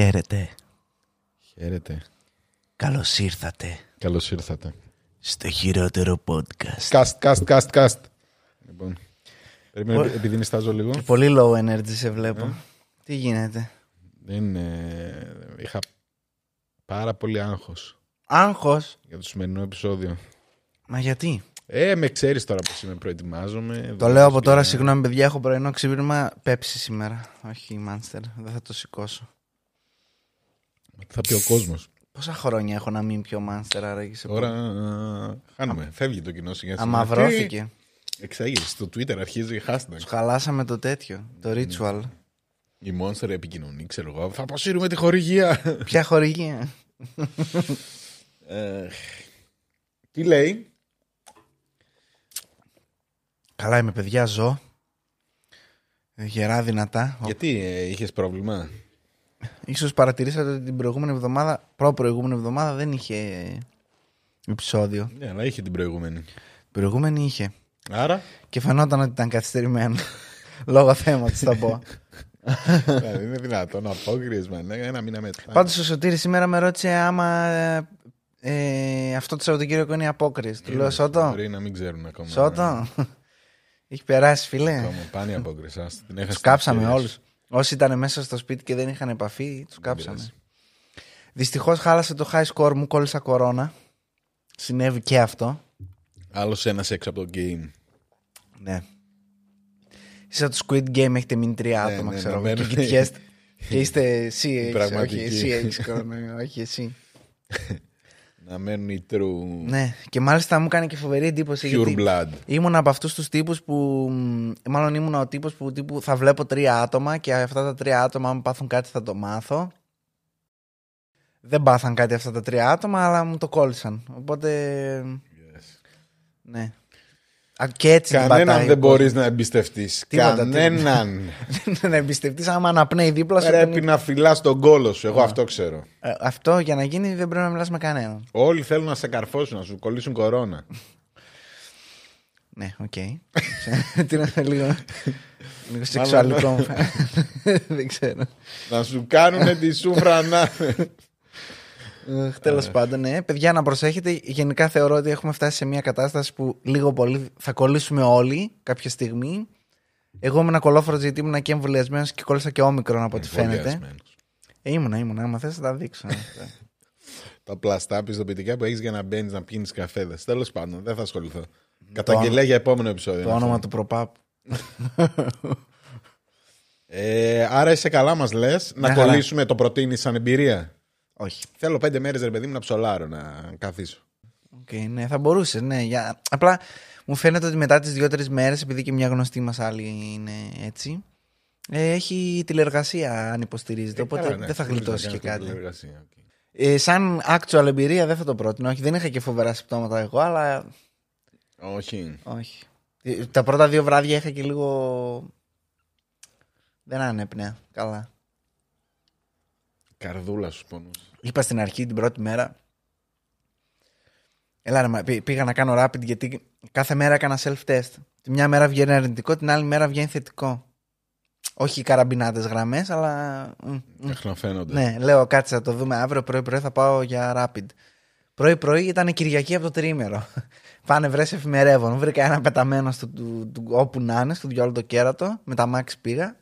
Χαίρετε. Χαίρετε. Καλώς ήρθατε Καλώς ήρθατε. στο χειρότερο podcast. Καστ, καστ, καστ, καστ. Λοιπόν. Περίμενε, Ω- επειδή νιστάζω λίγο. Πολύ low energy σε βλέπω. Ε. Τι γίνεται; Δεν, ε, είχα πάρα πολύ άγχος Άγχος; για το σημερινό επεισόδιο. Μα γιατί; Ε, με ξέρεις τώρα πως είμαι, προετοιμάζομαι. Το δουλεύω λέω από τώρα, σπίτι. συγγνώμη παιδιά, έχω πρωινό ξύπνημα πέψη σήμερα. Όχι Monster, δεν θα το σηκώσω. Τι θα πει ο κόσμος. Πόσα χρόνια έχω να μην πιω Monster, άραγε σε Τώρα α, χάνουμε. Φεύγει το κοινό σιγά σιγά. Αμαυρώθηκε. Τι; Εξέγερση. Στο Twitter αρχίζει hashtag. Του χαλάσαμε το τέτοιο, το ritual. Η Monster επικοινωνεί, ξέρω εγώ. Θα αποσύρουμε τη χορηγία. Ποια χορηγία; Ε, τι λέει; Καλά είμαι παιδιά, ζω. Ε, Γερά δυνατά. Γιατί ε, είχες πρόβλημα; Ίσως παρατηρήσατε ότι την προηγούμενη εβδομάδα, προ-προηγούμενη εβδομάδα δεν είχε επεισόδιο. Ναι, αλλά είχε την προηγούμενη. Η προηγούμενη είχε. Άρα; Και φαινόταν ότι ήταν καθυστερημένο. Λόγω θέματος θα πω. δηλαδή, είναι δυνατόν απόκριες, man. Ένα μήνα μετά. Πάντως ο Σωτήρης σήμερα με ρώτησε άμα ε, ε, αυτό το Σαββατοκύριακο είναι απόκριση. Του λέω Σώτο, Μπορεί να μην ξέρουν ακόμα. Σώτο. Έχει περάσει φίλε. Ακόμα πάνε οι απόκριες. ας, την έχασε Τους την κάψαμε ευκαιρία όλους. σου. Όσοι ήταν μέσα στο σπίτι και δεν είχαν επαφή, τους κάψαμε. πειράζει. Δυστυχώς χάλασε το high score μου, κόλλησα κορώνα. Συνέβη και αυτό. Άλλος ένας έξω από το game. Ναι. Είσαι το Squid Game, έχετε μείνει τρία Ναι, άτομα, ναι, ξέρω. να εγώ, μένουν- και κοιτιέστε. και είστε εσύ, έχεις, όχι, πραγματικοί. εσύ έχεις κορώνα, όχι εσύ. Να μένουν οι true ναι, και μάλιστα μου έκανε και φοβερή εντύπωση. pure γιατί blood. ήμουν από αυτούς τους τύπους που. μ, Μάλλον ήμουν ο τύπος που τύπου, θα βλέπω τρία άτομα και αυτά τα τρία άτομα, αν πάθουν κάτι, θα το μάθω. Δεν πάθαν κάτι αυτά τα τρία άτομα, αλλά μου το κόλλησαν. Οπότε. Yes. Ναι. Α, Και έτσι την Κανέναν πατάει δεν ο κόσμος. μπορείς να εμπιστευτείς. Τίποτα, Κανέναν. να εμπιστευτείς άμα αναπνέει δίπλα σου. Πρέπει τον- να φυλάς τον κώλο σου. Εγώ αυτό ξέρω. Ε, αυτό για να γίνει δεν πρέπει να μιλάς με κανέναν. Όλοι θέλουν να σε καρφώσουν, να σου κολλήσουν κορώνα. Ναι, οκ. Τι είναι λίγο. Λίγο σεξουαλικό. δεν ξέρω. να σου κάνουν τη σούφρα να. Τέλος πάντων, ναι. Παιδιά, να προσέχετε. Γενικά θεωρώ ότι έχουμε φτάσει σε μια κατάσταση που λίγο πολύ θα κολλήσουμε όλοι κάποια στιγμή. Εγώ ήμουν κωλόφαρδο γιατί ήμουν και εμβολιασμένος και κόλλησα και όμικρον από ό,τι φαίνεται. Εμβολιασμένος. Ε, ήμουνα, ήμουνα. Άμα θες, θα τα δείξω. Τα πλαστά πιστοποιητικά που έχεις για να μπαίνεις να πίνεις καφέδες. Τέλος πάντων, δεν θα ασχοληθώ. Καταγγελία για επόμενο επεισόδιο. το είναι όνομα αυτό. του προπάππου. Ε, άρα είσαι καλά, μας λες. Να Μια χαρά. κολλήσουμε το προτείνεις σαν εμπειρία. Όχι. Θέλω πέντε μέρες, ρε παιδί μου, να τσιλάρω, να καθίσω. Οκ, ναι, θα μπορούσες, ναι. Για... Απλά μου φαίνεται ότι μετά τις δύο-τρεις μέρες, επειδή και μια γνωστή μας άλλη είναι έτσι, ε, έχει τηλεργασία αν υποστηρίζεται. οπότε Καλά, ναι, δεν θα μπορείς γλιτώσει να και κάνεις κάτι. τηλεργασία, οκ. Ε, σαν actual εμπειρία δεν θα το πρότεινα. Όχι, δεν είχα και φοβερά συμπτώματα εγώ, αλλά Όχι. όχι. Ε, Τα πρώτα δύο βράδια είχα και λίγο. Δεν ανέπνεα. Καλά. Καρδούλα σου πόνος. Είπα στην αρχή την πρώτη μέρα. Έλα, ρε, μα, πή- πήγα να κάνω rapid γιατί κάθε μέρα έκανα self-test. Τη μια μέρα βγαίνει αρνητικό, την άλλη μέρα βγαίνει θετικό. Όχι καραμπινάτες γραμμές, αλλά. μ, μ. Τεχνοφαίνονται. Ναι, λέω κάτσε να το δούμε αύριο πρωί-πρωί θα πάω για rapid. Πρωί-πρωί ήταν Κυριακή από το τρίμερο. Πάνε βρες εφημερεύων. Βρήκα ένα πεταμένο στο, του, του- όπου να είναι, στο διόλο το κέρατο. Με τα Max πήγα.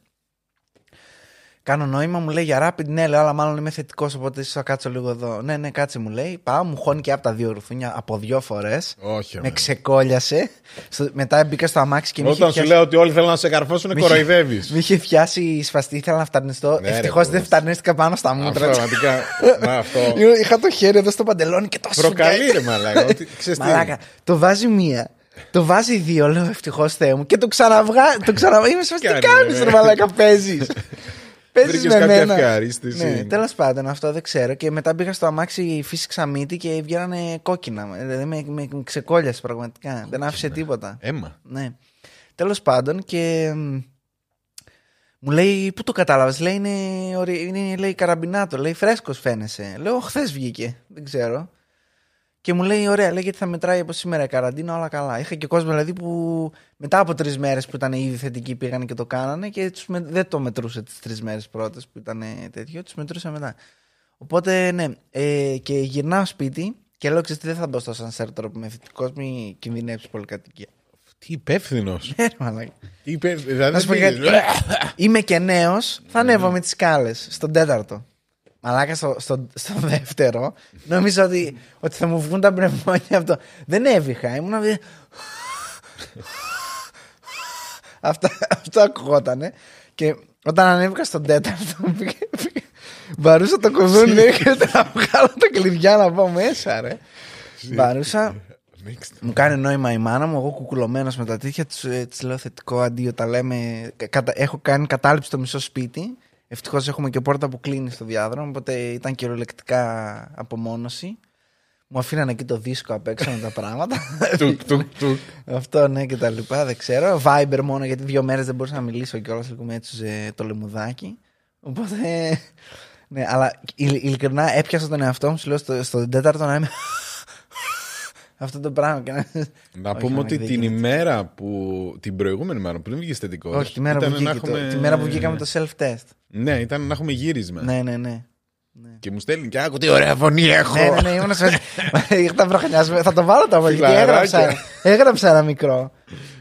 Κάνω νόημα, μου λέει για rapid. Ναι, λέω, αλλά μάλλον είμαι θετικός, οπότε ίσως θα κάτσω λίγο εδώ. Ναι, ναι, κάτσε, μου λέει. Πάω, μου χώνει και από τα δύο ρουθούνια από δύο φορές. Όχι, Με αμέ. ξεκόλιασε. Στο- μετά μπήκα στο αμάξι και με είχε Όταν σου πιάσει- λέω ότι όλοι θέλουν να σε καρφώσουν, Μη είχε- κοροϊδεύεις. με είχε πιάσει σφαστή, ήθελα να φταρνιστώ. Ναι, ρε, Ευτυχώς πώς. δεν φταρνίστηκα πάνω στα μούτρα. της. Πραγματικά. να, αυτό. Είχα το χέρι εδώ στο παντελόνι και το Προκαλεί, σφουγγάει. ρε μαλάκα. ότι- ξέρεις τι. Μαλάκα, το βάζει μία. Το βάζει δύο, λέω ευτυχώς Θεέ μου. Και το ξαναβγάζει. Το ξαναβγάζει. Είμαι σφαστή. Τι Κάνει, κάνεις, ναι. ρε μαλάκα, παίζεις. Παίζεις Βρήκες με κάποια μένα. ευχαρίστηση. Ναι, τέλος πάντων, αυτό δεν ξέρω. Και μετά πήγα στο αμάξι, φύσηξα μύτη και βγαίνανε κόκκινα. Δηλαδή με, με, με ξεκόλιασε πραγματικά. Δεν άφησε τίποτα. Έμα. Ναι. Τέλος πάντων και. μ, Μου λέει, πού το κατάλαβες, λέει είναι, ορι- είναι λέει, καραμπινάτο, λέει φρέσκος φαίνεσαι. Λέω, χθες βγήκε, δεν ξέρω. Και μου λέει: Ωραία, λέει γιατί θα μετράει από σήμερα η καραντίνα, όλα καλά. Είχα και κόσμο δηλαδή που μετά από τρεις μέρες που ήταν ήδη θετικοί πήγαν και το κάνανε και τους με- δεν το μετρούσε τις τρεις μέρες πρώτες που ήταν ε, τέτοιο, τους μετρούσα μετά. Οπότε ναι, ε, και γυρνάω σπίτι και λέω: Ξέρετε, δεν θα μπω στο σανσέρ τώρα που είμαι θετικό, μην κινδυνεύσεις πολυκατοικία. Τι υπεύθυνος. Ε, ρε μαλάκα. Τι υπεύθυνο. Δηλαδή, Να σου πω τι- κάτι. Είμαι και νέος, θα ανέβω με τις σκάλες στον τέταρτο. Μαλάκα στο, στο, στο δεύτερο, νόμιζα ότι, ότι θα μου βγουν τα πνευμόνια αυτό. Δεν έβηχα, ήμουν. αυ- Αυτά, αυτό ακουγότανε. Και όταν ανέβηκα στον τέταρτο, πήγα, πήγα, βαρούσα το κουδούνι και να βγάλω τα κλειδιά να πάω μέσα, ρε. Βαρούσα. Ανοίξτε. Μου κάνει νόημα η μάνα μου, εγώ κουκουλωμένος με τα τέτοια, τη λέω θετικό αντίο, τα λέμε. κατα- έχω κάνει κατάληψη στο μισό σπίτι. Ευτυχώς έχουμε και πόρτα που κλείνει στο διάδρομο, οπότε ήταν κυριολεκτικά απομόνωση. Μου αφήνανε εκεί το δίσκο απ' έξω με τα πράγματα. Τουκ, τουκ, τουκ. Αυτό ναι και τα λοιπά, δεν ξέρω. Viber μόνο γιατί δύο μέρες δεν μπορούσα να μιλήσω και όλα λίγο με έτσουζε το λεμουδάκι. Οπότε. Ναι, αλλά ειλ- ειλικρινά έπιασα τον εαυτό μου, σου λέω στο, στον τέταρτο να είμαι. Αυτό το πράγμα. Και να... Να Όχι, πούμε μαλάκα, ότι δεν την γίνεται. ημέρα που. την προηγούμενη μέρα, πριν βγει θετικό. Όχι, τη μέρα, που βγήκε, το- τη μέρα που βγήκαμε το self-test. Ναι, ήταν να έχουμε γύρισμα. Ναι, ναι, ναι. Και μου στέλνει και άκου τι ωραία φωνή έχω. Ναι, ναι, ναι, ήμουν σε. Είχα βροχνιασμένο. Θα το βάλω το γιατί Φιλαράκια. έγραψα. Έγραψα ένα μικρό.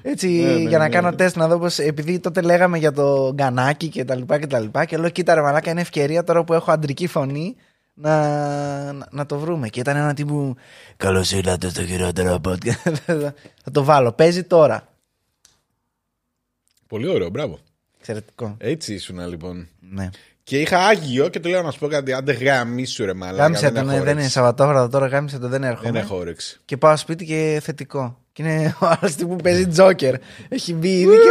Έτσι, Ναι, ναι, για να ναι. κάνω τεστ να δω πώ. Επειδή τότε λέγαμε για το γκανάκι και τα λοιπά και τα λοιπά. Και λέω, κοίτα ρε μαλάκα, είναι ευκαιρία τώρα που έχω αντρική φωνή να, να, να το βρούμε. Και ήταν ένα τύπου. Καλώς ήρθατε στο χειρότερο podcast. Θα το βάλω. Παίζει τώρα. Πολύ ωραίο, μπράβο. Εξαιρετικό. Έτσι ήσουν λοιπόν. Ναι. Και είχα άγιο και του λέω να σου πω κάτι. Άντε γάμισου ρε μαλάκα. Γάμισε δεν το, έχω ναι, δεν όρεξη. είναι Σαββατόβραδο τώρα, γάμισε το, δεν Δεν έρχομαι. έχω όρεξη. Και πάω σπίτι και θετικό. Και είναι ο άλλος που παίζει Τζόκερ. Έχει μπει ήδη και,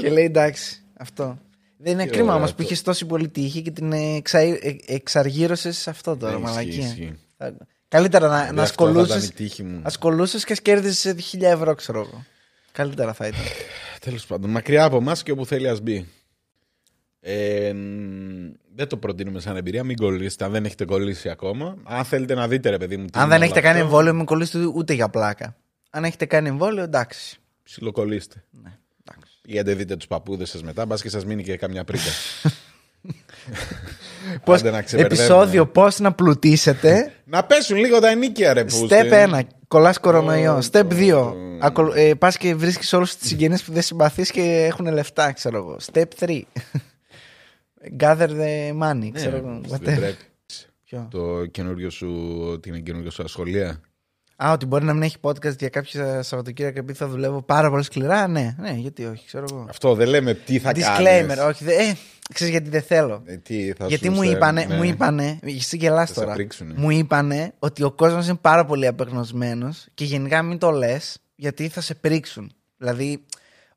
και λέει εντάξει, αυτό. Δεν είναι Τι κρίμα ωραία όμως αυτό. που είχες τόση πολύ τύχη και την εξα... εξαργύρωσες σε αυτό τώρα, Ναι, ισχύει, μαλακία. ισχύει. Θα- Καλύτερα να, Δηλαδή, να αυτό θα ήταν σκολούσε. η τύχη μου. Ασκολούσε και κέρδιζε χίλια ευρώ, ξέρω εγώ. Καλύτερα θα ήταν. Τέλος πάντων, μακριά από εμάς και όπου θέλει ας μπει. Ε, μ, δεν το προτείνουμε σαν εμπειρία. Μην κολλήσετε αν δεν έχετε κολλήσει ακόμα. Αν θέλετε να δείτε, ρε παιδί μου. τι Αν είναι δεν όλο έχετε κάνει αυτό, εμβόλιο, μην κολλήσετε ούτε για πλάκα. Αν έχετε κάνει εμβόλιο, εντάξει. Ψιλοκολλήστε. Ναι, εντάξει. Ή αν δεν δείτε τους παππούδες σας μετά, μπας και σας μείνει και καμιά πρίκα. Πώς, Άντε να ξεμπερδεύουμε. επεισόδιο πώς να πλουτίσετε. να πέσουν λίγο τα ενίκια, ρε που. Step 1. Κολλάς κορονοϊό. Ω, Step το- 2. Ε, Πας και βρίσκεις όλους τους συγγενείς που δεν συμπαθείς και έχουν λεφτά, ξέρω εγώ. Step 3. Gather the money, ξέρω εγώ. δεν Whatever. πρέπει. Ποιο; Το καινούριο σου, την καινούριο σου ασχολία. Α, ότι μπορεί να μην έχει podcast για κάποια Σαββατοκύριακα επειδή θα δουλεύω πάρα πολύ σκληρά. Ναι, ναι, γιατί όχι, ξέρω εγώ. Αυτό δεν λέμε τι θα Disclaimer, κάνεις. όχι. δε- Ε, ξέρεις γιατί δεν θέλω. Ε, τι θα γιατί σου μου σε- είπανε, ναι. μου είπανε, εσύ γελάς Θα σε τώρα, πρίξουνε. μου είπανε ότι ο κόσμος είναι πάρα πολύ απεγνωσμένος και γενικά μην το λες γιατί θα σε πρίξουν. Δηλαδή,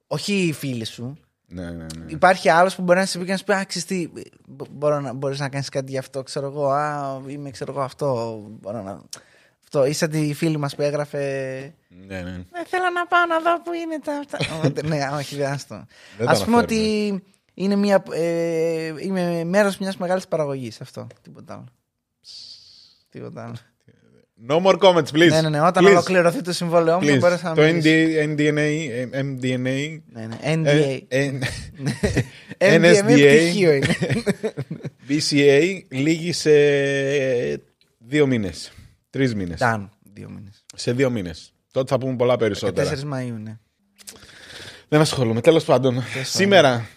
όχι οι φίλοι σου, Ναι, ναι, ναι. Υπάρχει άλλος που μπορεί να σε πει και να σου πει: Α, ξέρεις τι, μπο- μπορώ να, μπορείς να κάνεις κάτι γι' αυτό, ξέρω εγώ. Α, είμαι, ξέρω εγώ, αυτό. Μπορώ να. Αυτό. Είσαι τη φίλη μας που έγραφε. ναι, ναι. Δεν θέλω να πάω να δω που είναι τα. αυτά». ναι, όχι, δεν άστο. Δεν Α τα πούμε ότι αναφέρουμε. είναι μια, ε, είμαι μέρος μιας μεγάλης παραγωγής. Αυτό. Τίποτα άλλο. Τίποτα άλλο. No more comments, please. ναι, ναι, ναι. Όταν Please. ολοκληρωθεί το συμβόλαιό μου, Please. μπορείς να Το μιλήσεις. NDA, MDNA, ε, MDNA, Ναι, ναι. ε, NDA. ε, NDA NSDA. πτυχίο είναι. BCA λήγει σε δύο μήνες. Τρεις μήνες. Done. Δύο μήνες. Σε δύο μήνες. Τότε θα πούμε πολλά περισσότερα. 4 Μαΐου, ναι. Δεν ασχολούμαι. Τέλος πάντων, σήμερα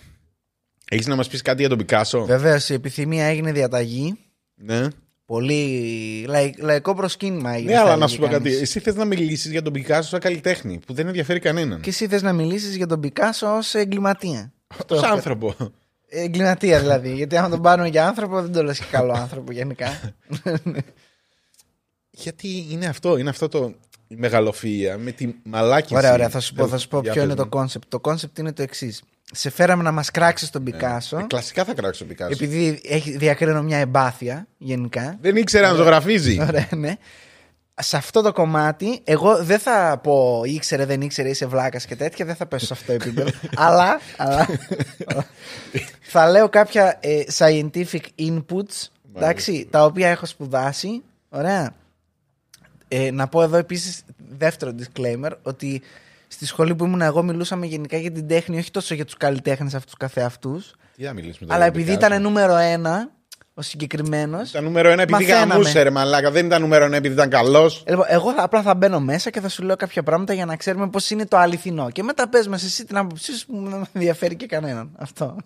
έχεις να μας πεις κάτι για τον Πικάσο; Βεβαίως η επιθυμία έγινε διαταγή. Ναι. Πολύ λαϊ, λαϊκό προσκύνημα έγινε. Ναι, θα αλλά να έλεγε σου πω κάτι. κανείς. Εσύ θες να μιλήσεις για τον Πικάσο σαν καλλιτέχνη, που δεν ενδιαφέρει κανέναν. Και εσύ θες να μιλήσεις για τον Πικάσο ως εγκληματία. Ως άνθρωπο. Εγκληματία δηλαδή. γιατί άμα τον πάρουμε για άνθρωπο, δεν το λες και καλό άνθρωπο γενικά. Γιατί είναι αυτό, είναι αυτό το η μεγαλοφυΐα με τη μαλάκυνση. ωραία, ωραία. Θα σου πω, θα σου πω Για ποιο πες είναι το μου. κόνσεπτ. Το κόνσεπτ είναι το εξής. Σε φέραμε να μας κράξεις τον Ε, Πικάσο. κλασικά θα κράξω τον Πικάσο. επειδή έχει, διακρίνω μια εμπάθεια γενικά. Δεν ήξερα να ζωγραφίζει. Ωραία, ναι. Σε αυτό το κομμάτι, εγώ δεν θα πω ήξερε, δεν ήξερε, είσαι βλάκας και τέτοια, δεν θα πέσω σε αυτό το επίπεδο. αλλά, αλλά θα λέω κάποια ε, scientific inputs, εντάξει, τα οποία έχω σπουδάσει. Ωραία. Ε, να πω εδώ επίσης δεύτερο disclaimer ότι στη σχολή που ήμουν εγώ μιλούσαμε γενικά για την τέχνη, όχι τόσο για τους καλλιτέχνες αυτούς καθεαυτούς. Τι θα μιλήσουμε τώρα. Αλλά για επειδή Πικάσο. ήταν νούμερο ένα ο συγκεκριμένος. Ήταν νούμερο ένα επειδή Μαθαίναμε. γαμούσε ρε μαλάκα. Δεν ήταν νούμερο ένα επειδή ήταν καλός. Λοιπόν, εγώ θα, απλά θα μπαίνω μέσα και θα σου λέω κάποια πράγματα για να ξέρουμε πώς είναι το αληθινό. Και μετά πες μας εσύ την άποψή σου που δεν με ενδιαφέρει και κανέναν. Αυτό.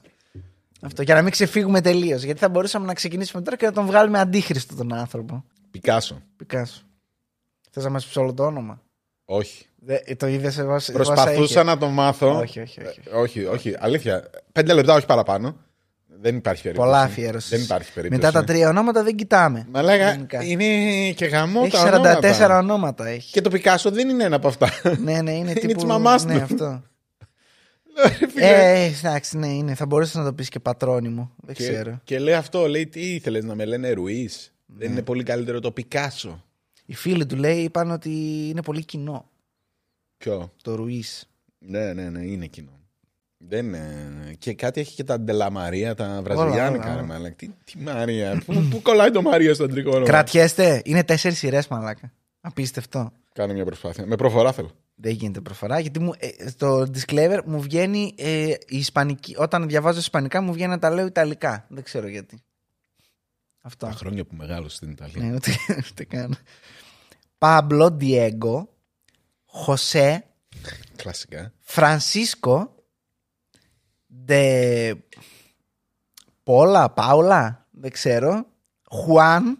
Αυτό. Για να μην ξεφύγουμε τελείως. Γιατί θα μπορούσαμε να ξεκινήσουμε τώρα και να τον βγάλουμε αντίχρηστο τον άνθρωπο. Πικάσο. Πικάσο. Θες να μας πεις όλο το όνομα; Όχι. Δε, το είδες εγώ. Προσπαθούσα να το μάθω. Όχι, όχι, όχι. Ε, όχι, όχι. Αλήθεια. Πέντε λεπτά, όχι παραπάνω. Δεν υπάρχει περίπτωση. Πολλά αφιέρωσης. Δεν υπάρχει περίπτωση. Μετά τα τρία ονόματα δεν κοιτάμε. Μαλάκα, Γενικά. είναι και γαμό Έχει τα 44 ονόματα. ονόματα. Έχει. Και το Πικάσο δεν είναι ένα από αυτά. ναι, ναι, είναι Είναι τύπου. της μαμάς ναι, του. αυτό. Ρε φίλε. ε, εντάξει, ναι, είναι. Θα μπορούσες να το πεις και πατρόνι μου. Δεν και, ξέρω. και λέει αυτό, λέει τι ήθελες να με λένε Ρουίς; Ναι. Δεν είναι πολύ καλύτερο το Πικάσο. Οι φίλοι του λέει είπαν ότι είναι πολύ κοινό Ποιο; το Ρουίς. Ναι, ναι, ναι, είναι κοινό. Δεν είναι. Και κάτι έχει και τα Ντελαμαρία, τα βραζιλιάνικα. όλα, ρε όλα. μαλάκα. Τι, τι Μαρία. πού, πού κολλάει το Μαρία στο αντρικό όνομα. Κρατιέστε, είναι τέσσερις σειρές μαλάκα. Απίστευτο. Κάνω μια προσπάθεια. Με προφορά θέλω. Δεν γίνεται προφορά γιατί μου, ε, στο disclaimer μου βγαίνει ε, η ισπανική. Όταν διαβάζω ισπανικά μου βγαίνει να τα λέω ιταλικά. Δεν ξέρω γιατί. Αυτό. Τα χρόνια που μεγάλωσε στην Ιταλία. Ναι, ούτε, ούτε καν. Παύλο Διέγκο, Χωσέ, Κλασικά. Φρανσίσκο, Ντε. Πόλα, Πάουλα, δεν ξέρω. Χουάν,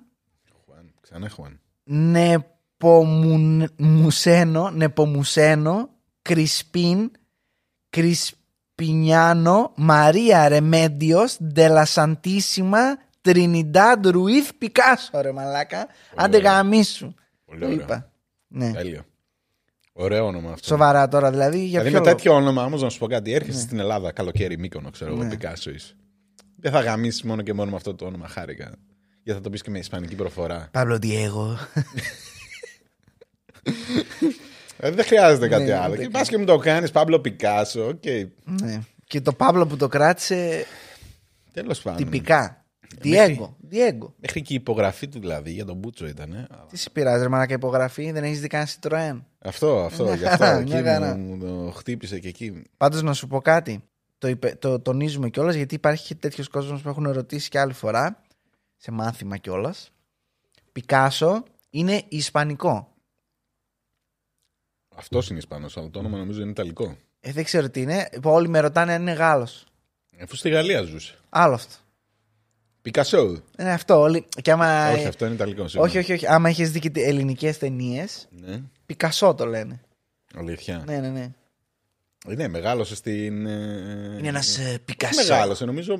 Χουάν. Ξανά Χουάν. Νεπομουσένο, Νεπομουσένο, Κρισπίν, Κρισπινιάνο, Μαρία Ρεμέντιος, Ντελασαντίσιμα, Τρινιντάντ Ρουίθ Πικάσο, ρε μαλάκα. Άντε ωραία. γαμίσου. Πολύ Το ωραίο. είπα. Ναι. Τέλειο. Ωραίο όνομα αυτό. Σοβαρά τώρα, δηλαδή. Για Δηλαδή ποιο με λόγο; τέτοιο όνομα όμως να σου πω κάτι, έρχεσαι στην Ελλάδα καλοκαίρι, Μύκονο, ξέρω εγώ, Ναι. Πικάσο είσαι. Δεν θα γαμήσεις μόνο και μόνο με αυτό το όνομα, χάρηκα. Γιατί θα το πεις και με ισπανική προφορά. Πάμπλο Ντιέγκο. Ε, δεν χρειάζεται κάτι Ναι, άλλο. ούτε Και καν. πας και μου το κάνεις, Πάμπλο Πικάσο, οκ. ναι. Και το Πάμπλο που το κράτησε Τέλος πάντων. τυπικά. Ντιέγκο. Ντιέγκο. Μέχρι και η υπογραφή του δηλαδή για τον Μπούτσο ήταν. ε. Τι σε πειράζει, ρε μαλάκα υπογραφή, δεν έχεις δει καν Citroën; Αυτό, αυτό, Μια γι' αυτό. χαρά, εκεί μια χαρά. μου, μου το χτύπησε και εκεί. Πάντως να σου πω κάτι. Το, είπε- το τονίζουμε κιόλας γιατί υπάρχει και τέτοιος κόσμος που έχουν ρωτήσει και άλλη φορά. Σε μάθημα κιόλας. Πικάσο είναι ισπανικό. Αυτός είναι Ισπανός, αλλά το όνομα νομίζω είναι Ιταλικό. Ε, δεν ξέρω τι είναι. Όλοι με ρωτάνε αν είναι Γάλλος. Αφού στη Γαλλία ζούσε. Άλλο αυτό. Πικασό. Είναι αυτό. Όλοι... Και άμα... όχι, αυτό είναι Ιταλικό. σίγουρα. όχι, όχι, όχι. Άμα έχεις δει και ελληνικές ταινίες, Ναι, Πικασό το λένε. αλήθεια. Ναι, ναι, ναι. Ε, Ναι, μεγάλωσε στην. ε, Είναι ένας όχι Πικασό. Μεγάλωσε, νομίζω.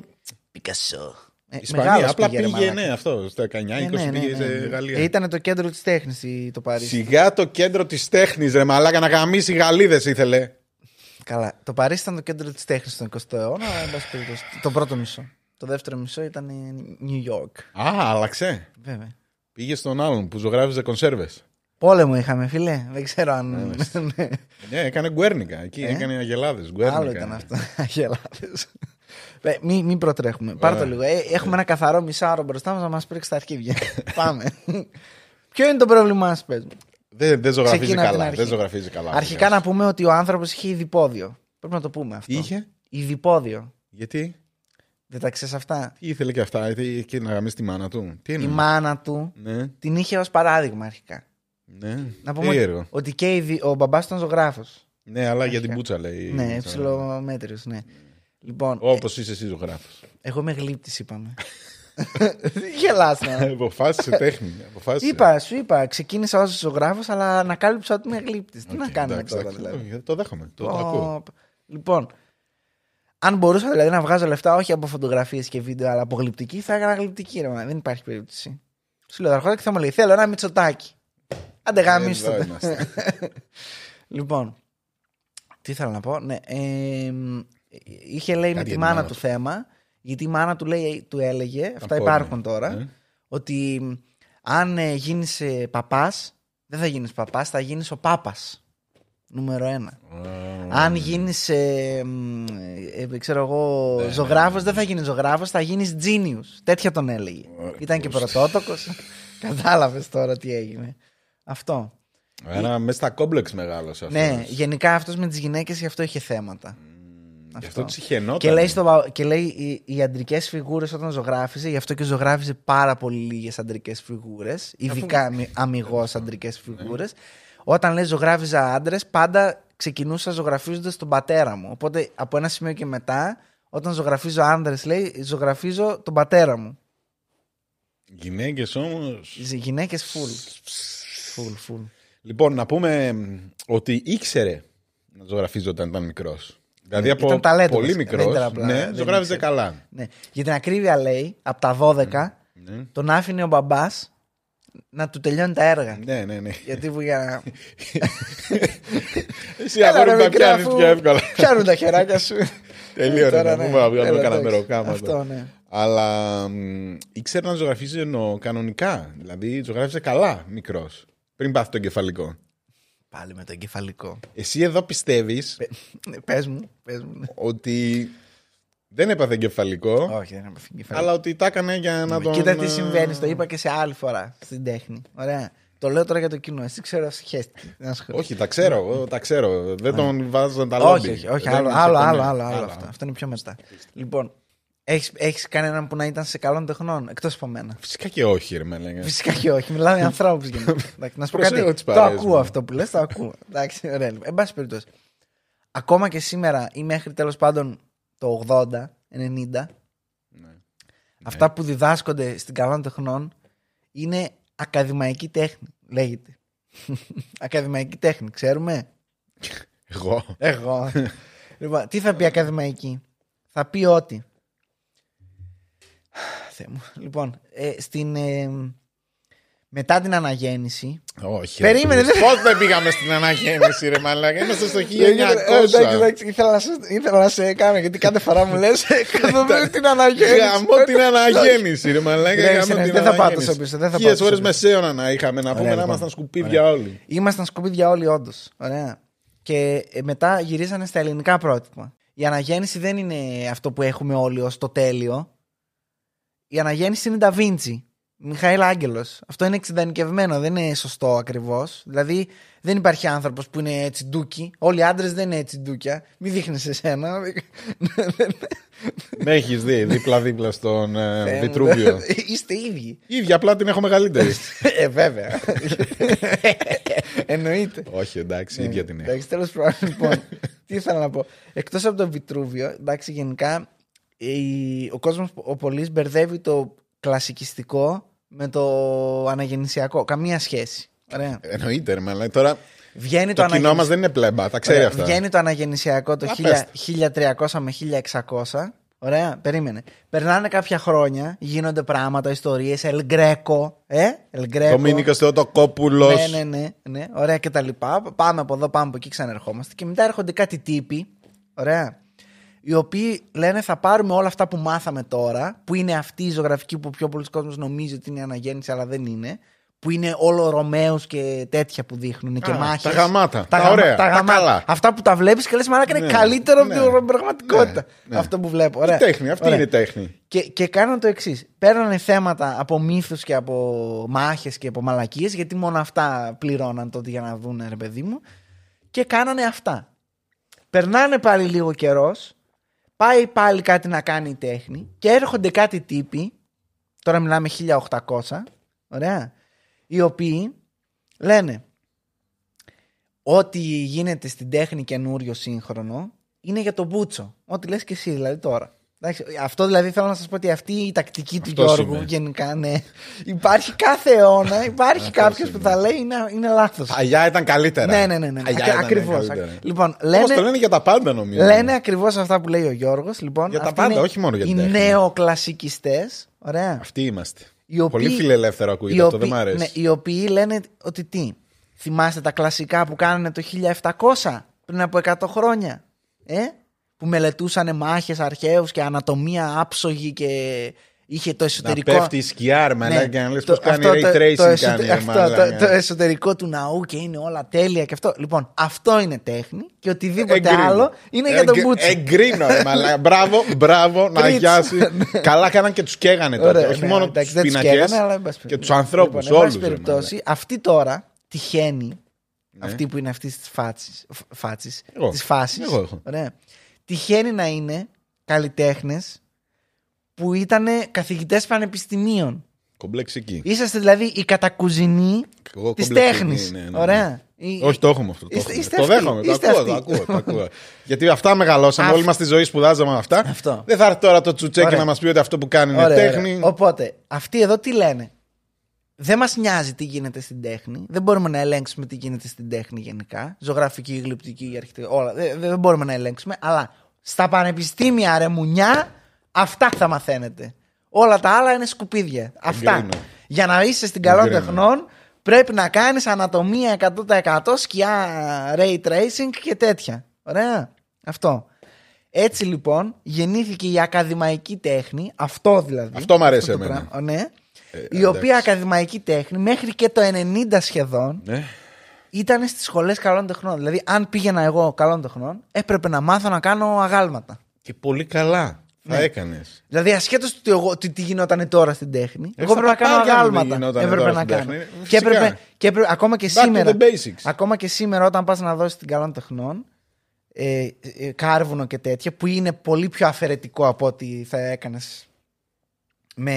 Πικασό. Ε, Ισπανία. μεγάλος Απλά πήγε, ρε πήγε, μαλάκα. ναι, αυτό. Στα 19-20 Ναι, ναι, ναι, πήγε ναι, σε ναι. Γαλλία. Ε, ήταν το κέντρο της τέχνης το Παρίσι. Σιγά το κέντρο της τέχνης, ρε μαλάκα, να γαμίσει γαλίδε ήθελε. Καλά. Το Παρίσι ήταν το κέντρο της τέχνης στον 20ο αιώνα, αλλά εν πάση περιπτώσει. Το πρώτο μισό. Το δεύτερο μισό ήταν η New York. Α, άλλαξε. Βέβαια. Πήγες στον άλλον που ζωγράφιζε κονσέρβες. Πόλεμο είχαμε, φίλε. Δεν ξέρω αν. Ναι. Ναι, έκανε γκουέρνικα. Εκεί έκανε αγελάδες. Άλλο ήταν αυτό. Αγελάδες. Μην μην προτρέχουμε. Πάρ το λίγο. Ε, έχουμε ένα καθαρό μισάωρο μπροστά μας να μας πρίξει τα αρχίδια. Πάμε. Ποιο είναι το πρόβλημά σου, πες μου; Δεν, δεν ζωγραφίζει Ξεκινά από την καλά. αρχή. Δεν ζωγραφίζει καλά. Αρχικά να πούμε ότι ο άνθρωπος είχε ειδipόδιο. Πρέπει να το πούμε αυτό. Είχε; Ειδipόδιο. Γιατί; Δεν τα ξέρεις αυτά; τι ήθελε και αυτά, τι- και να γαμήσει τη μάνα του. Τι Η εννοείς; μάνα του Ναι, την είχε ως παράδειγμα αρχικά. ναι. Να πούμε Περίεργο. ότι και η δι- ο μπαμπάς ήταν ζωγράφος. Ναι, αλλά για την μπούτσα λέει. Ναι, ψηλομέτριο, ναι. Λοιπόν, Όπως είσαι εσύ ζωγράφος. εγώ είμαι γλύπτης, είπαμε. Γελάς να. Αποφάσισε τέχνη. Αποφάσισε. Είπα, σου είπα, ξεκίνησα ως ζωγράφος, αλλά ανακάλυψα ότι είμαι γλύπτης. Τι να Οκ, κάνουμε εντάξει, τώρα, εντάξει. δηλαδή. Όχι, Το δέχομαι. Το, το ακούω. Ω, Λοιπόν, αν μπορούσα δηλαδή να βγάζω λεφτά όχι από φωτογραφίες και βίντεο, αλλά από γλυπτική, θα έκανα γλυπτική. Ρε, μα, δεν υπάρχει περίπτωση. Σου λέω, θα έρχονταν και θα μου λέει: Θέλω ένα μυτσοτάκι. Άντε γάμιστε Εδώ το. είμαστε. Λοιπόν, τι ήθελα να πω. Ναι, ε, μ, είχε λέει με Κάτι τη για τη μάνα μάνα του του. θέμα, γιατί η μάνα του, λέει, του έλεγε, αυτά πόρνο. υπάρχουν τώρα, Ναι. ότι μ, αν ε, γίνεις ε, παπάς, δεν θα γίνεις παπάς, θα γίνεις ο πάπας. Νούμερο ένα. Αν γίνεις, ε, μ, ε, ξέρω εγώ, Ναι, ζωγράφος, δεν θα γίνεις ζωγράφος, θα γίνεις genius. Τέτοια τον έλεγε. Ωραία, Ήταν και πώς. πρωτότοκος. Κατάλαβες τώρα τι έγινε. Αυτό. Άρα μέσα στα κόμπλεξ μεγάλος αυτός. Ναι, γενικά αυτός με τις γυναίκες γι' αυτό είχε θέματα. Γι' αυτό ξυχαινόταν. Και λέει, στο, πα- και λέει οι, οι αντρικές φιγούρες όταν ζωγράφιζε, γι' αυτό και ζωγράφιζε πάρα πολύ λίγες αντρικές φιγούρες, ειδικά αμυγός αντρικές φιγούρες. Όταν λέει ζωγράφιζα άντρες, πάντα ξεκινούσα ζωγραφίζοντας τον πατέρα μου. Οπότε από ένα σημείο και μετά, όταν ζωγραφίζω άντρες, λέει, ζωγραφίζω τον πατέρα μου. Γυναίκες όμως. Οι γυναίκες full. Full, full. Λοιπόν, να πούμε μ, ότι ήξερε να ζωγραφίζει όταν ήταν μικρός. Δηλαδή Ναι, από ήταν ταλέντο πολύ βασικά, μικρός. δεν ήταν απλά, Ναι, δεν ζωγράφιζε ήξερε. καλά. Ναι. Για την ακρίβεια λέει, από τα 12, Ναι. τον άφηνε ο μπαμπάς να του τελειώνει τα έργα. Ναι, ναι, ναι. Γιατί που για να. Εσύ Έλα, αγόρι ρε, μου τα μικρέ, πιάνεις αφού πιο εύκολα. Πιάνουν τα χεράκια σου. Τελείω, Τώρα, ρε, ναι. να πούμε, να βγάλουμε Έλα, κανένα εντάξει. μεροκάματο. Αυτό, ναι. Αλλά μ, ήξερε να ζωγραφίζει εννοώ κανονικά. Δηλαδή ζωγράφιζε καλά μικρός. Πριν πάθει το εγκεφαλικό. Πάλι με το εγκεφαλικό. Εσύ εδώ πιστεύεις Πε μου, πες μου. ναι. ότι δεν έπαθε εγκεφαλικό, Όχι, δεν είναι εγκεφαλικό. αλλά ότι τα έκανε για να τον. Κοίτα τι ε, συμβαίνει, το είπα και σε άλλη φορά στην τέχνη. Ωραία. Το λέω τώρα για το κοινό. Εσύ ξέρω, σχέστηκε. Δεν ασχολείσαι. Όχι, τα ξέρω, εγώ τα ξέρω. Δεν τον βάζω τα όχι, λόμπι. όχι, όχι, Δεν άλλο, είναι άλλο, σε άλλο, κομμέ. άλλο, άλλο αυτό. Αυτό είναι πιο μετά. Λοιπόν, έχεις, έχεις κανέναν που να ήταν σε καλών τεχνών, εκτός από μένα; Φυσικά και όχι, ρε με λέγε. Φυσικά και όχι, μιλάμε για ανθρώπους γενικά. Εντάξει, Να σου πω Προσέχω κάτι. τις Το παρέες ακούω μου. αυτό που λες, το ακούω. Εντάξει, ωραία. λοιπόν. Εν πάση περιπτώσει. Ακόμα και σήμερα ή μέχρι τέλος πάντων το 80, 90, Ναι. αυτά που διδάσκονται στην καλών τεχνών είναι ακαδημαϊκή τέχνη, λέγεται. ακαδημαϊκή τέχνη, ξέρουμε; Εγώ. Εγώ. λοιπόν, τι θα πει ακαδημαϊκή; Θα πει ότι. Θεέ μου. Λοιπόν, ε, στην, ε, μετά την αναγέννηση. Όχι. Περίμενε, δεν- Πώς δεν πήγαμε στην αναγέννηση, ρε Μαλάκα; Είμαστε στο Ε, εντάξει, 1900. εντάξει, ήθελα, να σε, ήθελα να σε κάνω γιατί κάθε φορά μου λες. Κάθομαι την αναγέννηση. Γαμώ την αναγέννηση, ρε Μαλάκα. Ναι, γαμώ ναι, την δεν θα πάω αναγέννηση. τόσο πίσω, δεν θα πάω Χίλιες τόσο ώρες πίσω. μεσαίωνα να είχαμε να πούμε Ωραία, να λοιπόν. ήμασταν σκουπίδια όλοι. Ήμασταν σκουπίδια όλοι, όντως. Ωραία. Και ε, μετά γυρίσανε στα ελληνικά πρότυπα. Η αναγέννηση δεν είναι αυτό που έχουμε όλοι ως το τέλειο. Η αναγέννηση είναι Da Vinci. Μιχαήλ Άγγελος. Αυτό είναι εξειδανικευμένο, δεν είναι σωστό ακριβώς. Δηλαδή δεν υπάρχει άνθρωπος που είναι έτσι ντούκι. Όλοι οι άντρες δεν είναι έτσι ντούκια. Μην δείχνεις εσένα. Με έχεις δει δίπλα-δίπλα στον ε, Θεέ μου, Βιτρούβιο. Είστε ίδιοι. Η ίδια απλά την έχω μεγαλύτερη. ε, βέβαια. Εννοείται. Όχι, εντάξει, η ίδια την έχω. Εντάξει, τέλος πάντων, λοιπόν, τι ήθελα να πω. Εκτός από το Βιτρούβιο, εντάξει, γενικά η- ο κόσμος ο πολλής μπερδεύει το κλασικιστικό με το αναγεννησιακό. Καμία σχέση. Ωραία. Εννοείται, ρε Μαλάκα. Τώρα Βγαίνει το, το κοινό αναγεννησ- μας δεν είναι πλέμπα, τα ξέρει Ωραία, αυτά. Βγαίνει το αναγεννησιακό το Α, 1000 1300 με 1600. Ωραία, περίμενε. Περνάνε κάποια χρόνια, γίνονται πράγματα, ιστορίες. Ελ Γκρέκο. Ε, Ελ Γκρέκο. Δομήνικος Θεοτοκόπουλος. Ναι, ναι, ναι, ναι. Ωραία και τα λοιπά. Πάμε από εδώ, πάμε από εκεί, ξαναρχόμαστε. Και μετά έρχονται κάτι τύποι. Ωραία. Οι οποίοι λένε θα πάρουμε όλα αυτά που μάθαμε τώρα, που είναι αυτή η ζωγραφική που ο πιο πολλοί κόσμος νομίζει ότι είναι η αναγέννηση, αλλά δεν είναι. Που είναι όλο Ρωμαίους και τέτοια που δείχνουν και Α, μάχες. τα γαμάτα, τα γαμα- ωραία, τα γαμάτα. καλά. Αυτά που τα βλέπεις και λες μαλάκα είναι Ναι, καλύτερο ναι, από την πραγματικότητα. ναι, ναι. Αυτό που βλέπω. Ωραία. Τέχνη, αυτή Ωραία. είναι η τέχνη. Και, και κάνουν το εξής. Παίρνανε θέματα από μύθους και από μάχες και από μαλακίες, γιατί μόνο αυτά πληρώναν τότε για να δουν, ρε παιδί μου. Και κάνανε αυτά. Περνάνε πάλι λίγο καιρός. Πάει πάλι κάτι να κάνει η τέχνη. Και έρχονται κάτι τύποι. Τώρα μιλάμε 1800. Ωραία. Οι οποίοι λένε ό,τι γίνεται στην τέχνη καινούριο σύγχρονο είναι για τον Μπούτσο. Ό,τι λες και εσύ δηλαδή τώρα. Εντάξει, αυτό δηλαδή θέλω να σας πω ότι αυτή η τακτική του Αυτός Γιώργου είμαι. γενικά ναι. Υπάρχει κάθε αιώνα, υπάρχει Αυτός κάποιος είμαι. που θα λέει είναι, είναι λάθος. Παλιά ήταν καλύτερα. Ναι, ναι, ναι, ναι. Παλιά Ακ- ήταν ακριβώς. καλύτερα. Λοιπόν, Όμως λένε, το λένε για τα πάντα νομίζω. λένε ακριβώς αυτά που λέει ο Γιώργος. Λοιπόν, Για τα αυτοί πάντα, είναι όχι μόνο για την Οι τέχνη. νεοκλασικιστές, ωραία. Αυτοί είμαστε. Οι οποίοι- Πολύ φιλελεύθερο ακούγεται οι αυτό, δεν οποίοι- μ' αρέσει. ναι, οι οποίοι λένε ότι τι, θυμάστε τα κλασικά που κάνανε το 1700 πριν από 100 χρόνια, ε; Που μελετούσαν μάχες αρχαίους και ανατομία άψογη και είχε το Να εσωτερικό... πέφτει η σκιά, ρε Ναι, μαλάκα, και να λες το- πώς κάνει αυτό ray το- tracing το εσωτε- κάνει, ρε αυτό, μαλάκα. το, το εσωτερικό του ναού και είναι όλα τέλεια και αυτό. Λοιπόν, αυτό είναι τέχνη και οτιδήποτε Εγκρίνω. άλλο είναι για τον Εγκ- Μπούτσο. Εγκρίνω, ρε μαλάκα. Μπράβο, μπράβο, να Πρίτσι. αγιάσει. Καλά κάναν και τους καίγανε τότε. Ωραία, Όχι ναι, μόνο εντάξει, τους δεν τους πίνακε καίγανε, αλλά εν πάση και περιπτώσει. τους ανθρώπους Λοιπόν, εν πάση όλους. περιπτώσει, αυτοί τώρα τυχαίνει Ναι. αυτή που είναι αυτή της φάση. Εγώ. Της φάσης. Εγώ έχω. Ωραία. Τυχαίνει να είναι καλλιτέχνες που ήταν καθηγητές πανεπιστημίων. Κομπλεξική. Είσαστε δηλαδή η κατακουζινή Εγώ της κομπλεξική, τέχνης. ναι, ναι, ναι. Ωραία. Η- Όχι, το έχουμε αυτό. Το, Είστε- έχουμε. είστε το αυτοί. δέχομαι. Το Είστε ακούω, το αυτοί. ακούω, το ακούω. Γιατί αυτά μεγαλώσαμε. Αυ- Όλη μας τη ζωή σπουδάζαμε με αυτά. Αυτό. Δεν θα έρθει τώρα το τσουτσέκι Ωραία. να μας πει ότι αυτό που κάνει είναι Ωραία, τέχνη. ωραία. Οπότε, αυτοί εδώ τι λένε; Δεν μας νοιάζει τι γίνεται στην τέχνη. Δεν μπορούμε να ελέγξουμε τι γίνεται στην τέχνη γενικά. Ζωγραφική, γλυπτική, αρχιτεκτονική. Όλα. Δεν, δεν μπορούμε να ελέγξουμε. Αλλά στα πανεπιστήμια, ρε μουνιά, αυτά θα μαθαίνετε. Όλα τα άλλα είναι σκουπίδια. Αυτά. Εγκρίνω. Για να είσαι στην καλών Εγκρίνω. τεχνών, πρέπει να κάνεις ανατομία 100% σκιά ray tracing και τέτοια. Ωραία. Αυτό. Έτσι λοιπόν γεννήθηκε η ακαδημαϊκή τέχνη, αυτό δηλαδή. Αυτό μ' αρέσει το εμένα. πράγμα, ναι, η εντάξει. οποία ακαδημαϊκή τέχνη μέχρι και το 90 σχεδόν Ναι. ήταν στις σχολές καλών τεχνών. Δηλαδή αν πήγαινα εγώ καλών τεχνών έπρεπε να μάθω να κάνω αγάλματα. Και πολύ καλά. Θα Ναι. έκανες. Δηλαδή ασχέτως του τι, εγώ- τι, τι γινόταν τώρα στην τέχνη, Ε, εγώ στα έπρεπε να κάνω παπάρια μου δεν αγάλματα. γινόταν Έπρεπε τώρα να στην κάνω. τέχνη. Και Φυσικά. έπρεπε, και έπρεπε, ακόμα και Back to σήμερα. the basics. Ακόμα και σήμερα, όταν πας να δώσεις την καλών τεχνών, ε, ε, κάρβουνο και τέτοια, που είναι πολύ πιο αφαιρετικό από ό,τι θα έκανες με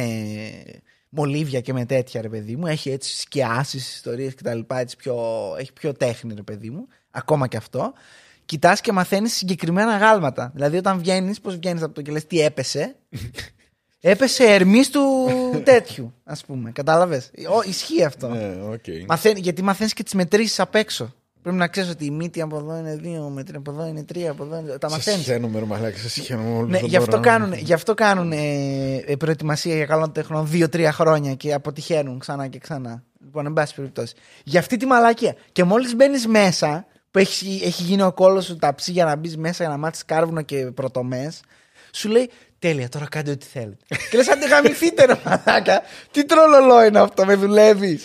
μολύβια και με τέτοια, ρε παιδί μου. Έχει έτσι σκιάσεις, ιστορίες κτλ. Έτσι πιο, έχει πιο τέχνη, ρε παιδί μου. Ακόμα και αυτό. Κοιτάς και μαθαίνεις συγκεκριμένα γάλματα. Δηλαδή, όταν βγαίνεις, πώς βγαίνεις από το και λες τι έπεσε. έπεσε Ερμής του τέτοιου, ας πούμε. Κατάλαβες; Ισχύει αυτό. Ναι, οκ. Μαθαίνει, γιατί μαθαίνεις και τις μετρήσεις απ' έξω. Πρέπει να ξέρεις ότι η μύτη από εδώ είναι 2 μέτρα, από εδώ είναι 3, από εδώ είναι. Τα Σε μαθαίνεις. συχαίνομαι, ρε μαλάκα, σε συχαίνομαι όλους Ναι, τον γι' αυτό μπορώ. κάνουν, γι αυτό κάνουν ε, ε, προετοιμασία για καλών τεχνών 2-3 χρόνια και αποτυχαίνουν ξανά και ξανά. Λοιπόν, εν πάση περιπτώσει. Για αυτή τη μαλακία. Και μόλις μπαίνεις μέσα, που έχεις, έχει γίνει ο κόλος σου ταψί για να μπεις μέσα για να μάθεις κάρβουνο και πρωτομές, σου λέει Τέλεια, τώρα κάντε ό,τι θέλετε. και λες, αν τη γαμηθείτε, ρε μαλάκα. Τι τρολολό είναι αυτό, με δουλεύεις.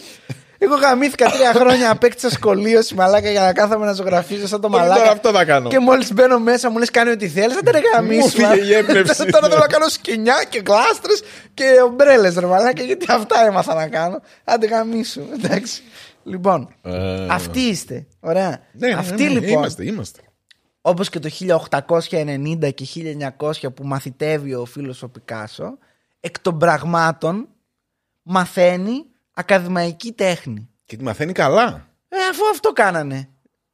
Εγώ γαμήθηκα τρία χρόνια, απέκτησα σχολείωση μαλάκα για να κάθομαι να ζωγραφίζω σαν το Όχι, μαλάκα. τώρα αυτό θα κάνω. Και μόλις μπαίνω μέσα, μου λες: Κάνει ό,τι θέλεις. Δεν ρε γαμίσου. Μου φύγε η έμπνευση. Τώρα θέλω να κάνω σκηνιά και γλάστρες και ομπρέλες, ρε μαλάκα, γιατί αυτά έμαθα να κάνω. Άντε γαμίσου. Εντάξει. Λοιπόν, Ε, αυτοί είστε. Ωραία. ναι, ναι, αυτοί ναι, λοιπόν, Είμαστε, είμαστε. όπως και το 1890 και 1900 που μαθητεύει ο φίλος ο Πικάσο, εκ των πραγμάτων μαθαίνει ακαδημαϊκή τέχνη. Και τη μαθαίνει καλά. Ε, αφού αυτό κάνανε.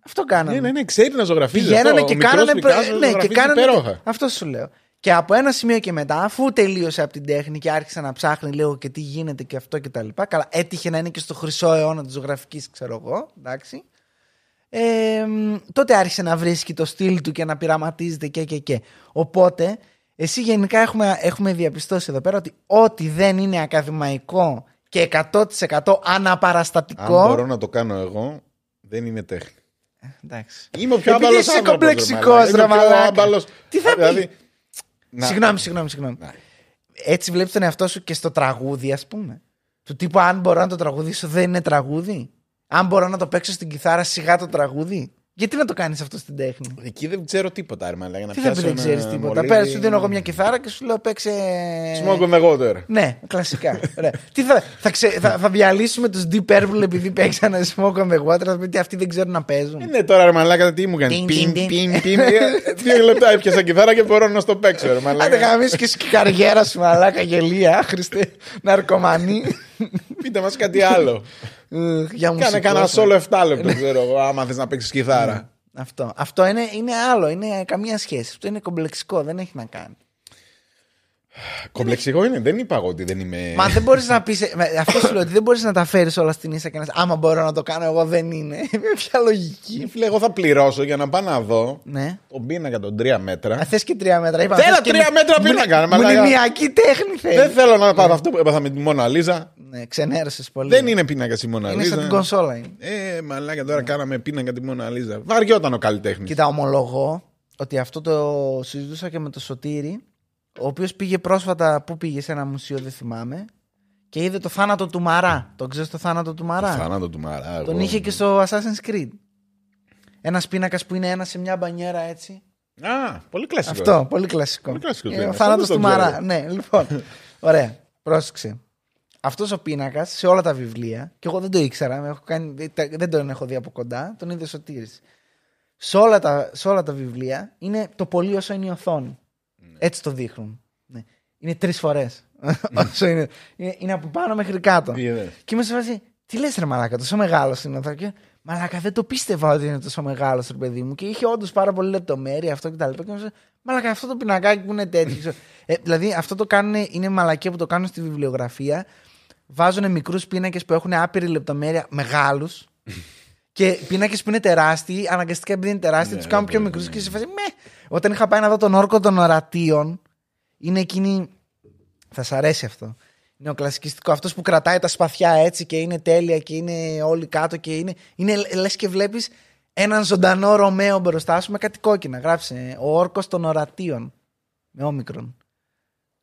Αυτό κάνανε. Ναι, ναι, ναι, ξέρει να ζωγραφίζει. Πηγαίνανε αυτό. και Ο μικρός κάνανε. Πικάσο ναι, και ζωγραφίζει κάνανε υπέροχα. αυτό σου λέω. Και από ένα σημείο και μετά, αφού τελείωσε από την τέχνη και άρχισε να ψάχνει λίγο και τι γίνεται και αυτό και τα λοιπά. Καλά, έτυχε να είναι και στο χρυσό αιώνα της ζωγραφικής, ξέρω εγώ. Εντάξει. Ε, μ, τότε άρχισε να βρίσκει το στυλ του και να πειραματίζεται και και και. Οπότε, εσύ γενικά έχουμε, έχουμε διαπιστώσει εδώ πέρα ότι ό,τι δεν είναι ακαδημαϊκό και 100% αναπαραστατικό. Αν μπορώ να το κάνω εγώ, δεν είναι τέχνη. Εντάξει. Είμαι ο πιο Επειδή άμπαλος είσαι άνθρωπος, κομπλεξικός, μαλάκα. Είμαι ρε ο πιο μαλάκα. άμπαλος. Τι θα πει; δηλαδή, να- Συγγνώμη, συγγνώμη, συγγνώμη. Ναι. Έτσι βλέπεις τον εαυτό σου και στο τραγούδι, ας πούμε. Του τύπου, αν μπορώ να το τραγουδήσω, δεν είναι τραγούδι. Αν μπορώ να το παίξω στην κιθάρα, σιγά το τραγούδι. Γιατί να το κάνεις αυτό στην τέχνη; Εκεί δεν ξέρω τίποτα, ρε μαλάκα. Να Τι θα πει, πιάσω δεν ένα ξέρει τίποτα. μολύβι. Πέρα σου δίνω εγώ μια κιθάρα και σου λέω παίξε. Smoke on the water. Ναι, κλασικά. Ωραία. Τι θα, θα, ξε, θα, θα διαλύσουμε τους Deep Purple επειδή παίξανε Smoke on the Water. Θα πούμε ότι αυτοί δεν ξέρουν να παίζουν. Ε, Ναι, τώρα ρε μαλάκα, τι μου κάνεις. Τιν, Πιν, τιν, πιν, τιν. πιν. Ε, Δύο λεπτά έπιασα κιθάρα και μπορώ να στο παίξω, ρε Άντε μαλάκα. γαμίσου και στην καριέρα σου, μαλάκα γελία, άχρηστε, ναρκωμανή. Πείτε μας κάτι άλλο. Ugh, Για Κάνε μουσικός, κανένα ναι. σόλο 7 λεπτό, ξέρω εγώ, άμα θες να παίξεις κιθάρα. Αυτό, αυτό είναι, είναι άλλο, είναι καμία σχέση. Αυτό είναι κομπλεξικό, δεν έχει να κάνει. Κομπλεξικό είναι, δεν είπα εγώ ότι δεν είμαι. Μα δεν μπορείς να πει. Αυτό σου λέω ότι δεν μπορείς να τα φέρεις όλα στην ίσα και να. Άμα μπορώ να το κάνω, εγώ δεν είναι. Με ποια λογική. Φίλε, εγώ θα πληρώσω για να πάω να δω Ναι. τον πίνακα των τρία μέτρα. Θες και τρία μέτρα. Είπα, Θέλω θες και τρία μη- μέτρα μνη- πίνακα, ρε μαλάκα. Μνημιακή τέχνη Δεν θέλει. θέλω να πάθω αυτό που έπαθα με τη Μόνα Λίζα. Ναι, ξενέρωσες πολύ. Δεν είναι πίνακα η Μόνα Είναι Λίζα. σαν την κονσόλα. είναι. Ε, μαλάκα τώρα κάναμε πίνακα τη Μόνα Λίζα. Βαριόταν ο καλλιτέχνης. Κοίτα, ομολογώ ότι αυτό το συζητούσα και με το Σωτήρι, ο οποίος πήγε πρόσφατα, πού πήγε σε ένα μουσείο, δεν θυμάμαι, και είδε το θάνατο του Μαρά. Το ξέρεις το θάνατο του Μαρά; Θάνατο του Μαρά. Τον εγώ. είχε και στο Assassin's Creed. Ένας πίνακας που είναι ένας σε μια μπανιέρα έτσι. Α, πολύ κλασικό. Αυτό, πολύ κλασικό. Πολύ κλασικός Ε, ο πίνακας. θάνατος Αυτό του δεν τον Μαρά. ξέρω. Ναι, λοιπόν. Ωραία, πρόσεξε. Αυτός ο πίνακας σε όλα τα βιβλία, και εγώ δεν το ήξερα, με έχω κάνει, δεν τον έχω δει από κοντά, τον είδε Σωτήρης. Σε όλα, τα, σε όλα τα βιβλία είναι το πολύ όσο είναι η οθόνη. Έτσι το δείχνουν. Ναι. Είναι τρεις φορές. όσο είναι, είναι. Είναι από πάνω μέχρι κάτω. Τι είδες; Και είμαι σε φάση, τι λες, ρε Μαλάκα, τόσο μεγάλο είναι αυτό. Και, Μαλάκα, δεν το πίστευα ότι είναι τόσο μεγάλο, ρε παιδί μου. Και είχε όντως πάρα πολύ λεπτομέρεια αυτό και τα λοιπά. Και μου Μαλάκα, αυτό το πινακάκι που είναι τέτοιο. ξέρω. ε, δηλαδή, αυτό το κάνουν, είναι μαλακία που το κάνουν στη βιβλιογραφία. Βάζουν μικρούς πίνακες που έχουν άπειρη λεπτομέρεια, μεγάλους. και πίνακες που είναι τεράστιοι, αναγκαστικά επειδή είναι τεράστιοι, Ναι, τους κάνουν πιο ναι, μικρούς ναι. και σε φάση. Με. Όταν είχα πάει να δω τον όρκο των ορατίων, είναι εκείνη. Θα σ' αρέσει αυτό. Είναι ο κλασικιστικό. Αυτός που κρατάει τα σπαθιά έτσι και είναι τέλεια και είναι όλοι κάτω και είναι. είναι λε και βλέπεις έναν ζωντανό Ρωμαίο μπροστά σου με κάτι κόκκινα. Γράψε. Ο όρκος των ορατίων. Με όμικρον.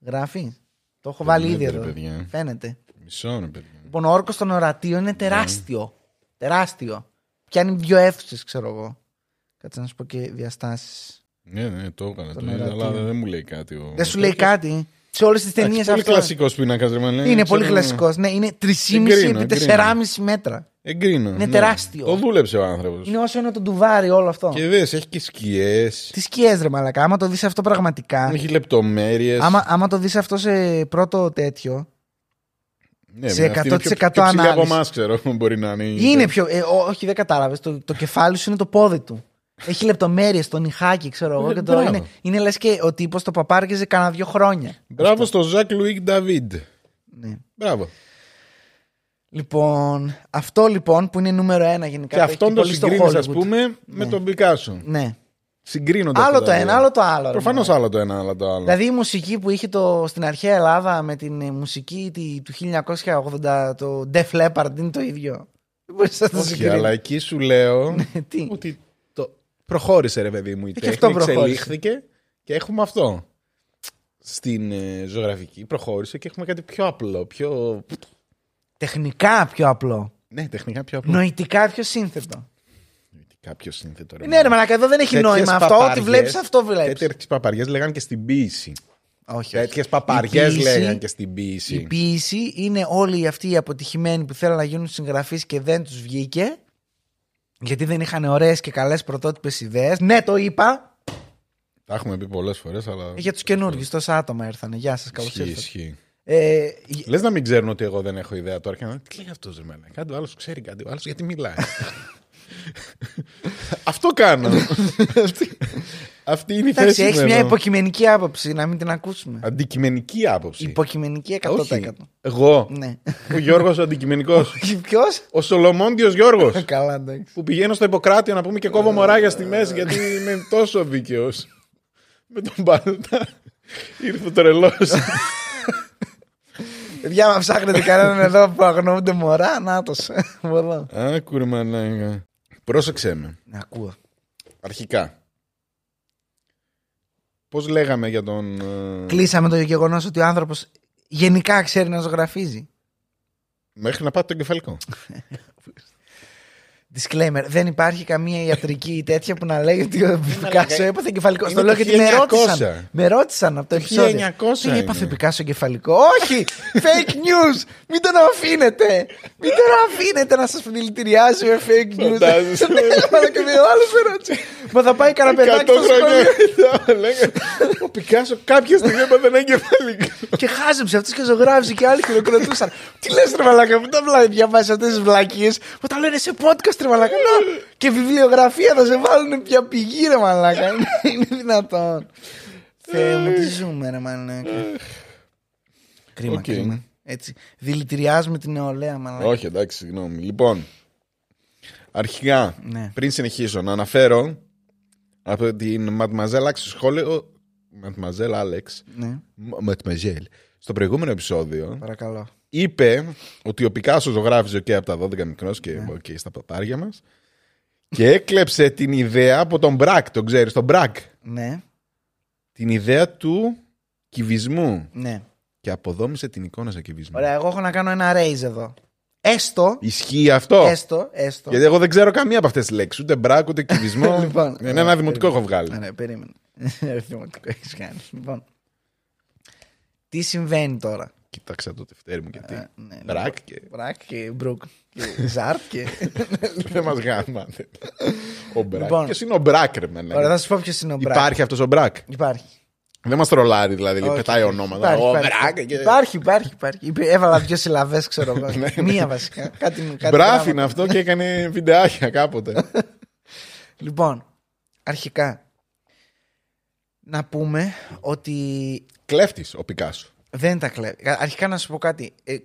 Γράφεις; Το έχω βάλει ήδη Φαίνεται, εδώ. ρε παιδιά. Φαίνεται. Μισό ρε παιδιά. Λοιπόν, ο όρκος των ορατίων είναι τεράστιο. Τεράστιο. Πιάνει δύο αίθουσες, ξέρω εγώ. Κάτσε να σου πω και διαστάσεις. Ναι, ναι, το έκανα. Τον Το είδα, ορατήριο. αλλά δεν μου λέει κάτι. ο- Δεν σου λέει κάτι. Σε όλες τις ταινίες Εντάξει, Πολύ αυτό. κλασικός πίνακας, ρε μαλέ. Είναι πολύ Ξέρω- κλασικός. Ναι, είναι 3,5 Εγκρίνω, επί εγκρίνω. 4,5 μέτρα. Εγκρίνω. Είναι ναι. τεράστιο. Το δούλεψε ο άνθρωπος. Είναι όσο είναι το ντουβάρι όλο αυτό. Και δε, έχει και σκιές. Τι σκιές, ρε Μαλακά. Άμα το δεις αυτό πραγματικά. Έχει λεπτομέρειες. Άμα, άμα το δεις αυτό σε πρώτο τέτοιο. Ναι, σε με αυτή είναι πιο- 100% πιο ψηλή από ανάλυση. εμάς, ξέρω. Μπορεί να είναι. Είναι πιο. Ε, ό- όχι, δεν κατάλαβες. Το, το κεφάλι σου είναι το πόδι του. Έχει λεπτομέρειες, το νυχάκι, ξέρω εγώ. Ε, Και το μπράβο. είναι, είναι λες και ο τύπος το παπάρκεζε κανένα δύο χρόνια. Μπράβο στο Ζακ Λουίκ Νταβίντ. Ναι. Μπράβο. Λοιπόν, αυτό λοιπόν που είναι νούμερο ένα γενικά. Και έχει αυτόν το πολύ στο συγκρίνεις, ας Hollywood. πούμε, με τον Πικάσο. Ναι. Συγκρίνονται. Άλλο αυτά το τα ένα, δύο. άλλο το άλλο. ρε Προφανώς μαλάκα. άλλο το ένα, άλλο το άλλο. Δηλαδή η μουσική που είχε το, στην αρχαία Ελλάδα με την ε, μουσική τη- του 1980, το Def Leppard είναι το ίδιο. Δεν μπορείς να το Όχι, συγκρίνεις. αλλά εκεί σου λέω Ναι, Τι; ότι το... προχώρησε ρε παιδί μου η Και τέχνη, αυτό προχώρησε. εξελίχθηκε και έχουμε αυτό. Στην ε, ζωγραφική προχώρησε και έχουμε κάτι πιο απλό, πιο... Τεχνικά πιο απλό. Ναι, τεχνικά πιο απλό. Νοητικά πιο σύνθετο. Κάποιο σύνθετο ρε. Ναι, ρε Μαλάκα, εδώ δεν έχει Τέτοιες νόημα αυτό. Ό,τι παπαριές- βλέπεις, αυτό βλέπεις. Τέτοιες παπαριές λέγανε και στην ποίηση. Όχι. Τέτοιες Η παπαριές ποίηση- λέγανε και στην Η ποίηση. ποιήση είναι όλοι αυτοί οι αποτυχημένοι που θέλουν να γίνουν συγγραφείς και δεν τους βγήκε. Γιατί δεν είχαν ωραίες και καλές πρωτότυπες ιδέες. Ναι, το είπα. Τα έχουμε πει πολλές φορές, αλλά... Για τους καινούργιους, τόσα άτομα ήρθανε. Γεια σας, καλώς Ισχύει, ήρθατε. ισχύει. Ε, Λες να μην ξέρουν ότι εγώ δεν έχω ιδέα τώρα και να τι λέει αυτός ρε μένα. Κάτι ο άλλος ξέρει κάτι, ο άλλος γιατί μιλάει. Αυτό κάνω. Αυτή- Αυτή είναι η εντάξει, θέση μου έχεις μια εδώ. υποκειμενική άποψη, να μην την ακούσουμε. Αντικειμενική άποψη. Υποκειμενική 100%. Όχι, εγώ, Ναι. ο Γιώργος ο αντικειμενικός. Ποιος; ο Σολομόντιος Γιώργος. Καλά, εντάξει. που πηγαίνω στο Ιπποκράτιο να πούμε και κόβω μωράγια στη μέση γιατί είμαι τόσο δίκαιος. Με τον Μπάλτα ήρθε ο τρελός. Παιδιά, μα ψάχνετε κανέναν εδώ που αγνοούνται μωρά, να το. Εδώ. Άκου ρε μαλάκα. Πρόσεξε με. Ναι, ακούω. Αρχικά. Πώς λέγαμε για τον... ε, Κλείσαμε το γεγονός ότι ο άνθρωπος γενικά ξέρει να ζωγραφίζει. Μέχρι να πάτε το κεφαλικό. Disclaimer, δεν υπάρχει καμία ιατρική τέτοια που να λέει ότι ο Πικάσο έπαθε κεφαλικό. Είναι Στο λέω το γιατί με 1900. ρώτησαν. Με ρώτησαν από το επεισόδιο. 1900 Τι είναι. έπαθε ο Πικάσο κεφαλικό. Όχι! Fake news! Μην τον αφήνετε! Μην τον αφήνετε να σας δηλητηριάζει με fake news. Φαντάζεσαι. Ναι, αλλά και με άλλο με ρώτησε. Μα θα πάει κανένα παιδάκι Εκατό στο χρόνια σχολείο. μετά, λέγανε, Ο Πικάσο κάποια στιγμή έπαθε ένα κεφαλικό. Και χάζεψε αυτό και ζωγράφησε και άλλοι χειροκροτούσαν. Τι λες, ρε Μαλάκα, που τα βλέπει, διαβάζεις αυτές τις βλακίες που τα λένε σε podcast, ρε Μαλάκα. Να, και βιβλιογραφία θα σε βάλουν πια πηγή, ρε Μαλάκα. Είναι- Είναι δυνατόν. Θεέ μου, τι ζούμε, ρε Μαλάκα. Κρίμα, Οκ. κρίμα. Έτσι. Δηλητηριάζουμε την νεολαία, Μαλάκα. Όχι, εντάξει, συγγνώμη. Λοιπόν, αρχικά, Ναι. πριν συνεχίσω, να αναφέρω από την Mademoiselle Άλεξ στο σχόλιο. Mademoiselle Άλεξ. Ναι, Mademoiselle. Στο προηγούμενο επεισόδιο παρακαλώ. Είπε ότι ο Πικάσο ζωγράφιζε και από τα 12 μικρός και Ναι. οκ, στα παπάρια μας. Και έκλεψε την ιδέα από τον Μπρακ, τον ξέρεις, τον Μπρακ. Ναι, Την ιδέα του κυβισμού. ναι. Και αποδόμησε την εικόνα σε κυβισμό. Ωραία, εγώ έχω να κάνω ένα raise εδώ. Έστω, Ισχύει αυτό. έστω, έστω. Γιατί εγώ δεν ξέρω καμία από αυτές τις λέξεις. Ούτε μπράκ, ούτε κυβισμό. Λοιπόν, Είναι ένα δημοτικό έχω βγάλει. Ναι, περίμενε. Δημοτικό έχεις κάνει. Λοιπόν. Τι συμβαίνει τώρα; Κοίταξα το τευτέρι μου και τι. Ε, ναι, Μπρακ και. Μπρακ και Μπρουκ και Ζαρτ και. Δεν μας γάματε. Ο Μπρακ. Λοιπόν. Ποιος είναι ο Μπρακ, ρε μένα; Ωραία, θα σου πω ποιος είναι ο Μπρακ. Υπάρχει αυτός ο Μπρακ. Υπάρχει. Δεν μας τρολάρει δηλαδή, Όχι, πετάει όχι. ονόματα. Υπάρχει, Ο υπάρχει. Μπρακ και. Υπάρχει, υπάρχει, υπάρχει. Είπε- Έβαλα δύο συλλαβές, ξέρω εγώ. Ναι, Μία βασικά. Κάτι, κάτι Μπράφ πράγματα. είναι αυτό και έκανε βιντεάκια κάποτε. Λοιπόν, αρχικά να πούμε ότι Κλέφτης ο Πικάσο. Δεν τα κλέβει. Αρχικά να σου πω κάτι. Ε, ε,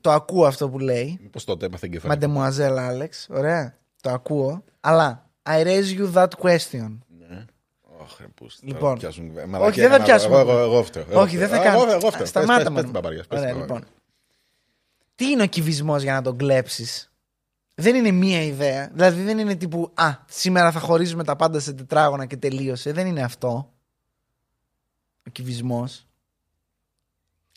το ακούω αυτό που λέει. Πώς τότε έπαθε εγκεφαλή. Μαντεμουαζέλ Άλεξ. Ωραία. Το ακούω. Αλλά I raise you that question. Ωχ, ρε, πούς στα Λοιπόν. πιάσουν. Όχι, Μαλακία δεν θα έκανα. πιάσουμε. Εγώ, εγώ, εγώ φταίω. Εγώ Όχι, δεν θα φταίω. κάνω. Εγώ, εγώ φταίω. Σταμάτα Πες- πες- πες μόνο. την παπαριά, πες Ωραία, την λοιπόν. παπαριά. Τι είναι ο κυβισμός για να τον κλέψεις; Δεν είναι μία ιδέα. Δηλαδή δεν είναι τύπου Α, σήμερα θα χωρίζουμε τα πάντα σε τετράγωνα και τελείωσε. Δεν είναι αυτό. Ο κυβισμός.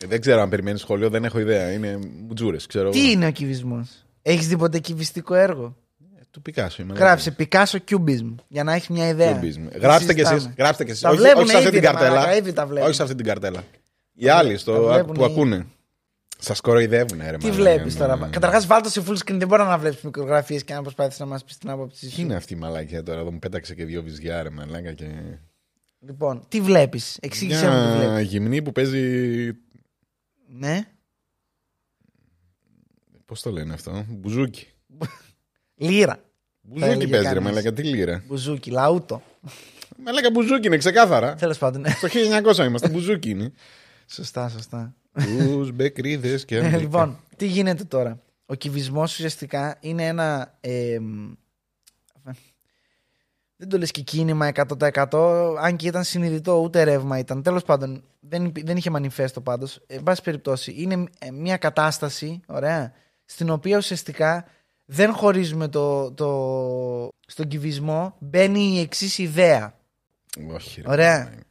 Ε, Δεν ξέρω αν περιμένεις σχολείο, δεν έχω ιδέα. Είναι μουτζούρε, ξέρω Τι εγώ. είναι ο κυβισμός; Έχεις δει ποτέ κυβιστικό έργο; Ε, Του Πικάσο είμαι. Γράψε Picasso Cubism για να έχεις μια ιδέα. Cubism. Γράψτε κι εσείς. Συζητάμε. Γράψτε κι εσείς. Τα Όχι, βλέπουνε όχι σε αυτή ήδη, την ρε μαλάκα, καρτέλα. ήδη τα βλέπουν. Όχι σε αυτή την καρτέλα. Οι άλλοι τα στο, βλέπουνε που ήδη. ακούνε. Σας κοροϊδεύουν, ρε Τι μαλάκα, βλέπεις ναι. τώρα. Καταρχάς, βάλτε σε full screen. Δεν μπορώ να βλέπεις μικρογραφίες και να προσπάθει να μας πεις την άποψή Τι σου. είναι αυτή η μαλακία τώρα, εδώ μου πέταξε και δύο βυζιά, ρε μαλάκα. Και... Λοιπόν, τι βλέπεις; Εξήγησέ μου τι Μια βλέπεις. γυμνή που παίζει. Ναι. Πώς το λένε αυτό, Μπουζούκι. Λύρα. Μπουζούκι έλεγε παίζει, ρε κανείς. μαλάκα, τι λύρα; Μπουζούκι, λαούτο. Μαλάκα μπουζούκι είναι ξεκάθαρα. Τέλος πάντων. ναι. Το 1900 είμαστε, μπουζούκι είναι. σωστά, σωστά. Του μπεκρίδε και. Ε, λοιπόν, τι γίνεται τώρα; Ο κυβισμός ουσιαστικά είναι ένα. ε, μ, δεν το λες και κίνημα 100% αν και ήταν συνειδητό ούτε ρεύμα ήταν τέλος πάντων δεν, υπή- δεν είχε μανιφέστο πάντως εν πάση περιπτώσει είναι ε, μια κατάσταση ωραία στην οποία ουσιαστικά δεν χωρίζουμε το, το στον κυβισμό μπαίνει η εξής ιδέα Όχι, ρε, Ωραία. μαλάκα.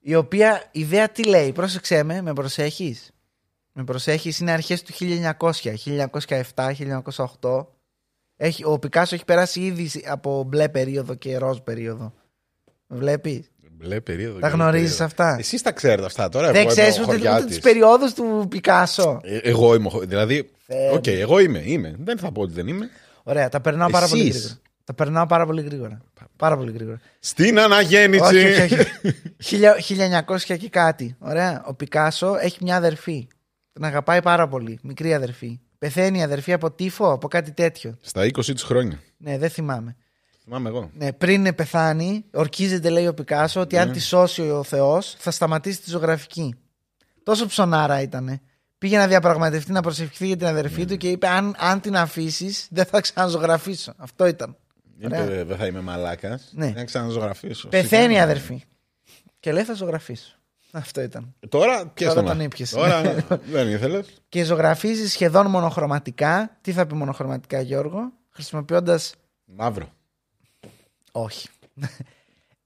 η οποία ιδέα τι λέει, πρόσεξέ με, με προσέχεις. Με προσέχεις, είναι αρχές του 1900, 1907, 1908. Έχει, ο Πικάσο έχει περάσει ήδη από μπλε περίοδο και ροζ περίοδο. Βλέπεις; Μπλε περίοδο. Τα και γνωρίζεις περίοδο. αυτά; Εσείς τα ξέρετε αυτά τώρα. Δεν εγώ είμαι ξέρεις ο ούτε, ούτε χωριάτης. τις περιόδους του Πικάσο. Ε, Εγώ είμαι. ο χω- Δηλαδή. Θεέ Οκ, μου. εγώ είμαι. Είμαι. Δεν θα πω ότι δεν είμαι. Ωραία, τα περνάω πάρα πολύ Εσείς. γρήγορα. Τα περνάω πάρα πολύ γρήγορα. Πάρα πολύ γρήγορα. Στην αναγέννηση. όχι, όχι, όχι. Χιλια- 1900 και κάτι. Ωραία. Ο Πικάσο έχει μια αδερφή. Τον αγαπάει πάρα πολύ. Μικρή αδερφή. Πεθαίνει η αδερφή από τύφο, από κάτι τέτοιο. Στα 20 του χρόνια. Ναι, δεν θυμάμαι. Θυμάμαι εγώ. Ναι, πριν πεθάνει, ορκίζεται, λέει ο Πικάσο, ότι Ναι. αν τη σώσει ο Θεός, θα σταματήσει τη ζωγραφική. Τόσο ψωνάρα ήταν. Πήγε να διαπραγματευτεί, να προσευχηθεί για την αδερφή Ναι. του και είπε: Αν, αν την αφήσεις, δεν θα ξαναζωγραφίσω. Αυτό ήταν. Ωραία. Είπε, δεν θα είμαι μαλάκας. Ναι. Να ξαναζωγραφήσω. Πεθαίνει η Σιγά. αδερφή. Και λέει: Θα ζωγραφίσω. Αυτό ήταν. Τώρα πιες Τώρα το τον να. ήπιες. Τώρα δεν ήθελες. Και ζωγραφίζεις σχεδόν μονοχρωματικά. Τι θα πει μονοχρωματικά, Γιώργο, χρησιμοποιώντα. Μαύρο. Όχι.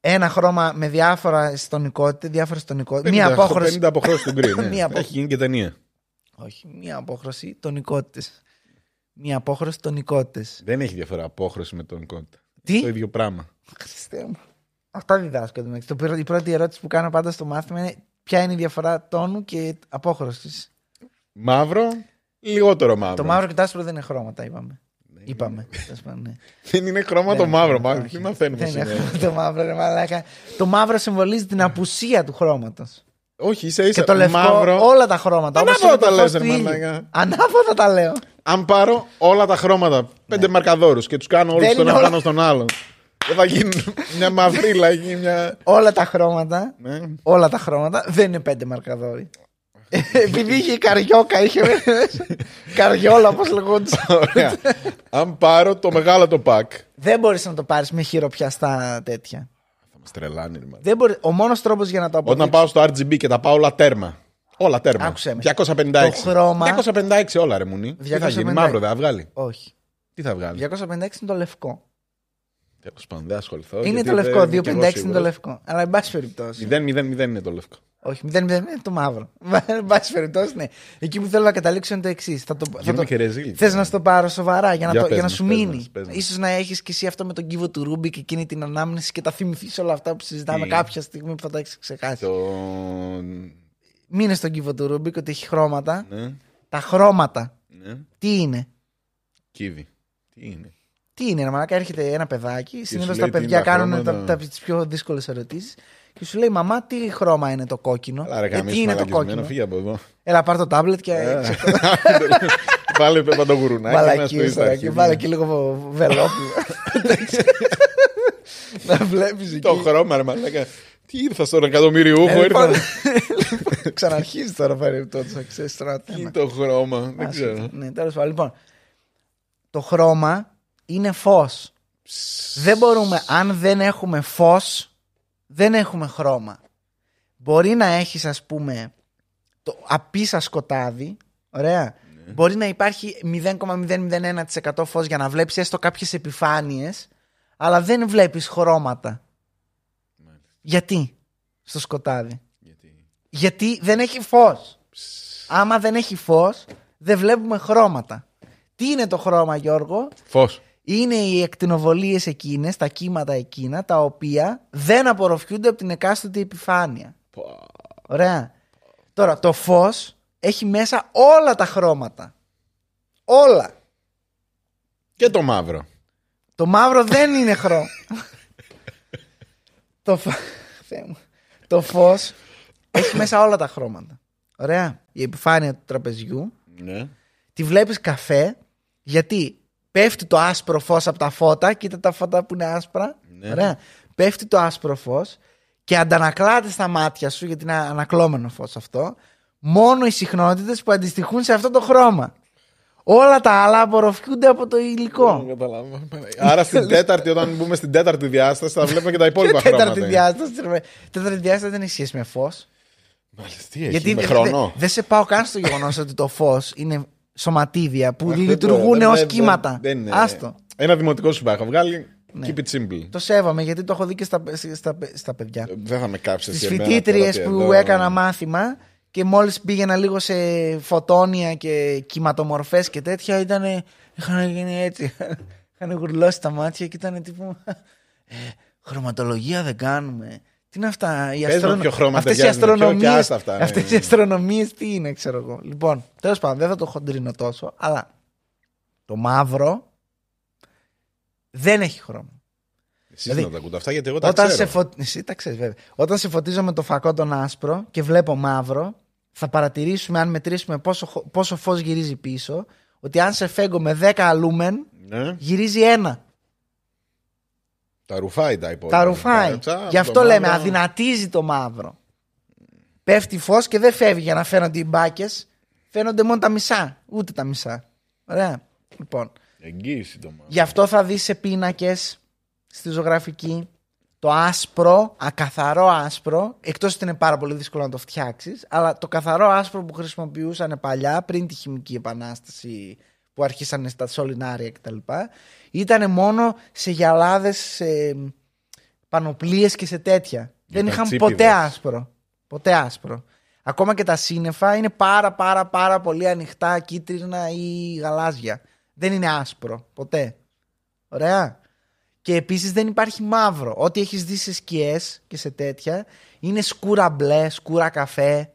Ένα χρώμα με διάφορα στονικότητα, διάφορες στονικότητες. Μία απόχρωση. 50 αποχρώσεις του γκρι. ναι. Μία απόχρωση. Έχει γίνει και ταινία. Όχι, μία απόχρωση τονικότητες. Μία απόχρωση τονικότητες. Δεν έχει διαφορά απόχρωση με τον κόντα. Τι; Το ίδιο πράγμα. Χριστέ μου. Αυτά διδάσκω. εν τω μεταξύ. Το πρώτο- Η πρώτη ερώτηση που κάνω πάντα στο μάθημα είναι ποια είναι η διαφορά τόνου και απόχρωσης. Μαύρο, λιγότερο μαύρο. Το μαύρο και το άσπρο δεν είναι χρώματα, είπαμε. Είπαμε. τέλος πάντων, ναι. Δεν είναι χρώμα το Δεν- μαύρο. όχι. Μαύρο. Τι μαθαίνουμε Δεν είναι σήμερα. χρώμα το μαύρο, ρε μαλάκα. Το μαύρο συμβολίζει την απουσία του χρώματος. Όχι, ίσα ίσα. Και το λευκό, μαύρο. όλα τα χρώματα. όπως Ανάποδα είναι το τα φως λες, του ρε ήλιου. μαλάκα. Ανάποδα τα λέω. Αν πάρω όλα τα χρώματα, πέντε μαρκαδόρους και τους κάνω όλους Δεν τον είναι ένα όλα- πάνω στον άλλον. Δεν θα γίνει μια μαυρίλα, γίνει μια. Όλα τα χρώματα, Ναι. όλα τα χρώματα δεν είναι πέντε μαρκαδόροι. Επειδή είχε καριόκα, είχε καριόλα, όπως λεγόντουσαν. Ωραία. Αν πάρω το μεγάλο το πακ. Δεν μπορείς να το πάρεις με χειροπιαστά τέτοια. Θα μας τρελάνει, ρε, μαλάκα. Δεν μπορεί... Ο μόνος τρόπος για να το Όταν αποδείξει. πάω στο RGB και τα πάω όλα τέρμα. Όλα τέρμα. Άκουσέ με. 256. Το χρώμα- 256 όλα, ρε μουνί. Τι θα γίνει, 256. μαύρο δεν θα βγάλει; Όχι. Τι θα βγάλει; 256 είναι το λευκό. Τέλος πάντων, δεν ασχοληθώ. είναι γιατί το λευκό. δεν είμαι κι εγώ 256 είναι το σίγουρος. λευκό. Αλλά εν πάση περιπτώσει. 0-0-0 είναι το λευκό. Όχι, 0-0 είναι το μαύρο. Εν πάση περιπτώσει, ναι. Εκεί που θέλω να καταλήξω είναι το εξής. Θα το, θα Γίνομαι το... και ρεζίλ. Θες να στο πάρω σοβαρά για να, Για το, πες για να μας, σου πες μείνει. μας, πες μας. Ίσως να έχεις και εσύ αυτό με τον κύβο του Ρούμπικ εκείνη την ανάμνηση και τα θυμηθείς όλα αυτά που συζητάμε Τι; κάποια στιγμή που θα τα έχεις ξεχάσει. Το... μείνε στον κύβο του Ρούμπικ ότι έχει χρώματα. Ναι, Τα χρώματα. ναι. Τι είναι; Κίβι. Τι είναι; Τι είναι, ρε Μαλάκα, έρχεται ένα παιδάκι. Συνήθως σου τα λέει τι είναι παιδιά τα κάνουν τα, χρώματα. τα, τις πιο δύσκολες ερωτήσεις. Και σου λέει, Μαμά, τι χρώμα είναι το κόκκινο; Αλλά ρε Ε, καμίς τι είναι το μαλακισμένο, κόκκινο; Φύγε από εδώ. Έλα, πάρ το τάμπλετ και. Ε, Πάλι πέπα το γουρουνάκι μας στο Μαλακίες τώρα και Instagram. βάλε και λίγο βελόπουλο. Να βλέπεις εκεί. Το χρώμα ρε μαλάκα. Τι ήρθα στον εκατομμυριούχο, Ε, λοιπόν, ήρθα. λοιπόν, Ξαναρχίζει τώρα παρεμπιπτόντω, ξέρεις τώρα Τι θέμα. είναι το χρώμα, δεν Άσχετο. ξέρω. Ναι, τέλος πάντων. Λοιπόν, το χρώμα είναι φως. Δεν μπορούμε, αν δεν έχουμε φως, δεν έχουμε χρώμα. Μπορεί να έχεις ας πούμε το απίσα σκοτάδι, ωραία. Μπορεί να υπάρχει 0,001% φως για να βλέπεις έστω κάποιες επιφάνειες, αλλά δεν βλέπεις χρώματα. Μάλιστα. Γιατί στο σκοτάδι; Γιατί; Γιατί δεν έχει φως. Άμα δεν έχει φως, δεν βλέπουμε χρώματα. Τι είναι το χρώμα Γιώργο; Φως. Είναι οι εκτινοβολίες εκείνες, τα κύματα εκείνα, τα οποία δεν απορροφιούνται από την εκάστοτε επιφάνεια. Ωραία. Τώρα, το φως έχει μέσα όλα τα χρώματα. Όλα. Και το μαύρο. Το μαύρο δεν είναι χρώμα. το, φω... Θεέ μου. το φως έχει μέσα όλα τα χρώματα. Ωραία. Η επιφάνεια του τραπεζιού Ναι. τη βλέπεις καφέ γιατί πέφτει το άσπρο φως από τα φώτα κοίτα τα φώτα που είναι άσπρα Ναι. Ωραία. πέφτει το άσπρο φως και αντανακλάται στα μάτια σου γιατί είναι ανακλώμενο φως αυτό μόνο οι συχνότητες που αντιστοιχούν σε αυτό το χρώμα όλα τα άλλα απορροφιούνται από το υλικό Δεν καταλάβω. Άρα στην τέταρτη, όταν μπούμε στην τέταρτη διάσταση, θα βλέπουμε και τα υπόλοιπα τέταρτη χρώματα. διάσταση ρε. τέταρτη διάσταση δεν έχει σχέση με φως Μάλιστα, τι έχει, γιατί με δε- χρόνο. δε- δεν σε πάω καν στο γεγονός ότι το φως είναι σωματίδια που Αχ, δεν λειτουργούν μπορώ, ως δεν- κύματα δεν- δεν είναι- άστο Ένα δημοτικό σου έχω βγάλει. Ναι. Keep it simple. Το σέβομαι γιατί το έχω δει και στα, στα, στα παιδιά. Ε, Δεν θα με κάψεις. Στις φοιτήτριες που έκανα μάθημα και μόλις πήγαινα λίγο σε φωτόνια και κυματομορφές και τέτοια ήταν. Είχαν γίνει έτσι. Είχαν γουρλώσει τα μάτια και ήταν τύπου. Ε, χρωματολογία δεν κάνουμε. Τι είναι αυτά, οι, Πες μου αστρονο... ποιο χρώμα αυτές οι ταιριάζει με ποιο και αστρονομίες, άστα αυτά, ναι, αυτές οι ναι. αστρονομίες τι είναι ξέρω εγώ. Λοιπόν, τέλος πάντων δεν θα το χοντρίνω τόσο, αλλά το μαύρο δεν έχει χρώμα. Εσείς Δηλαδή, να τα ακούτε αυτά γιατί εγώ τα Όταν ξέρω. σε, φω... Εσύ τα ξέρεις, βέβαια. Όταν σε φωτίζω με το φακό τον άσπρο και βλέπω μαύρο, θα παρατηρήσουμε, αν μετρήσουμε πόσο, χω- πόσο φως γυρίζει πίσω, ότι αν σε φέγγω με 10 λούμεν, Ναι. γυρίζει ένα. Τα ρουφάει τα υπόλοιπα. Τα ρουφάει. Κάτσα, Γι' το αυτό λέμε, μαύρο. αδυνατίζει το μαύρο. Πέφτει φως και δεν φεύγει για να φαίνονται οι μπάκες. Φαίνονται μόνο τα μισά. Ούτε τα μισά. Ωραία. Λοιπόν, Εγγύηση το μαύρο. Γι' αυτό θα δεις σε πίνακες στη ζωγραφική το άσπρο, ακαθαρό άσπρο, εκτός ότι είναι πάρα πολύ δύσκολο να το φτιάξεις, αλλά το καθαρό άσπρο που χρησιμοποιούσαν παλιά πριν τη χημική επανάσταση που αρχίσανε στα σωληνάρια κτλ. Ήταν μόνο σε γυαλάδες, σε πανοπλίες και σε τέτοια. Δεν Ήταν είχαν τσίπιδες. ποτέ άσπρο. Ποτέ άσπρο. Ακόμα και τα σύννεφα είναι πάρα πάρα πάρα πολύ ανοιχτά, κίτρινα ή γαλάζια. Δεν είναι άσπρο. Ποτέ. Ωραία. Και επίσης δεν υπάρχει μαύρο. Ό,τι έχεις δει σε σκιές και σε τέτοια είναι σκούρα μπλε, σκούρα καφέ,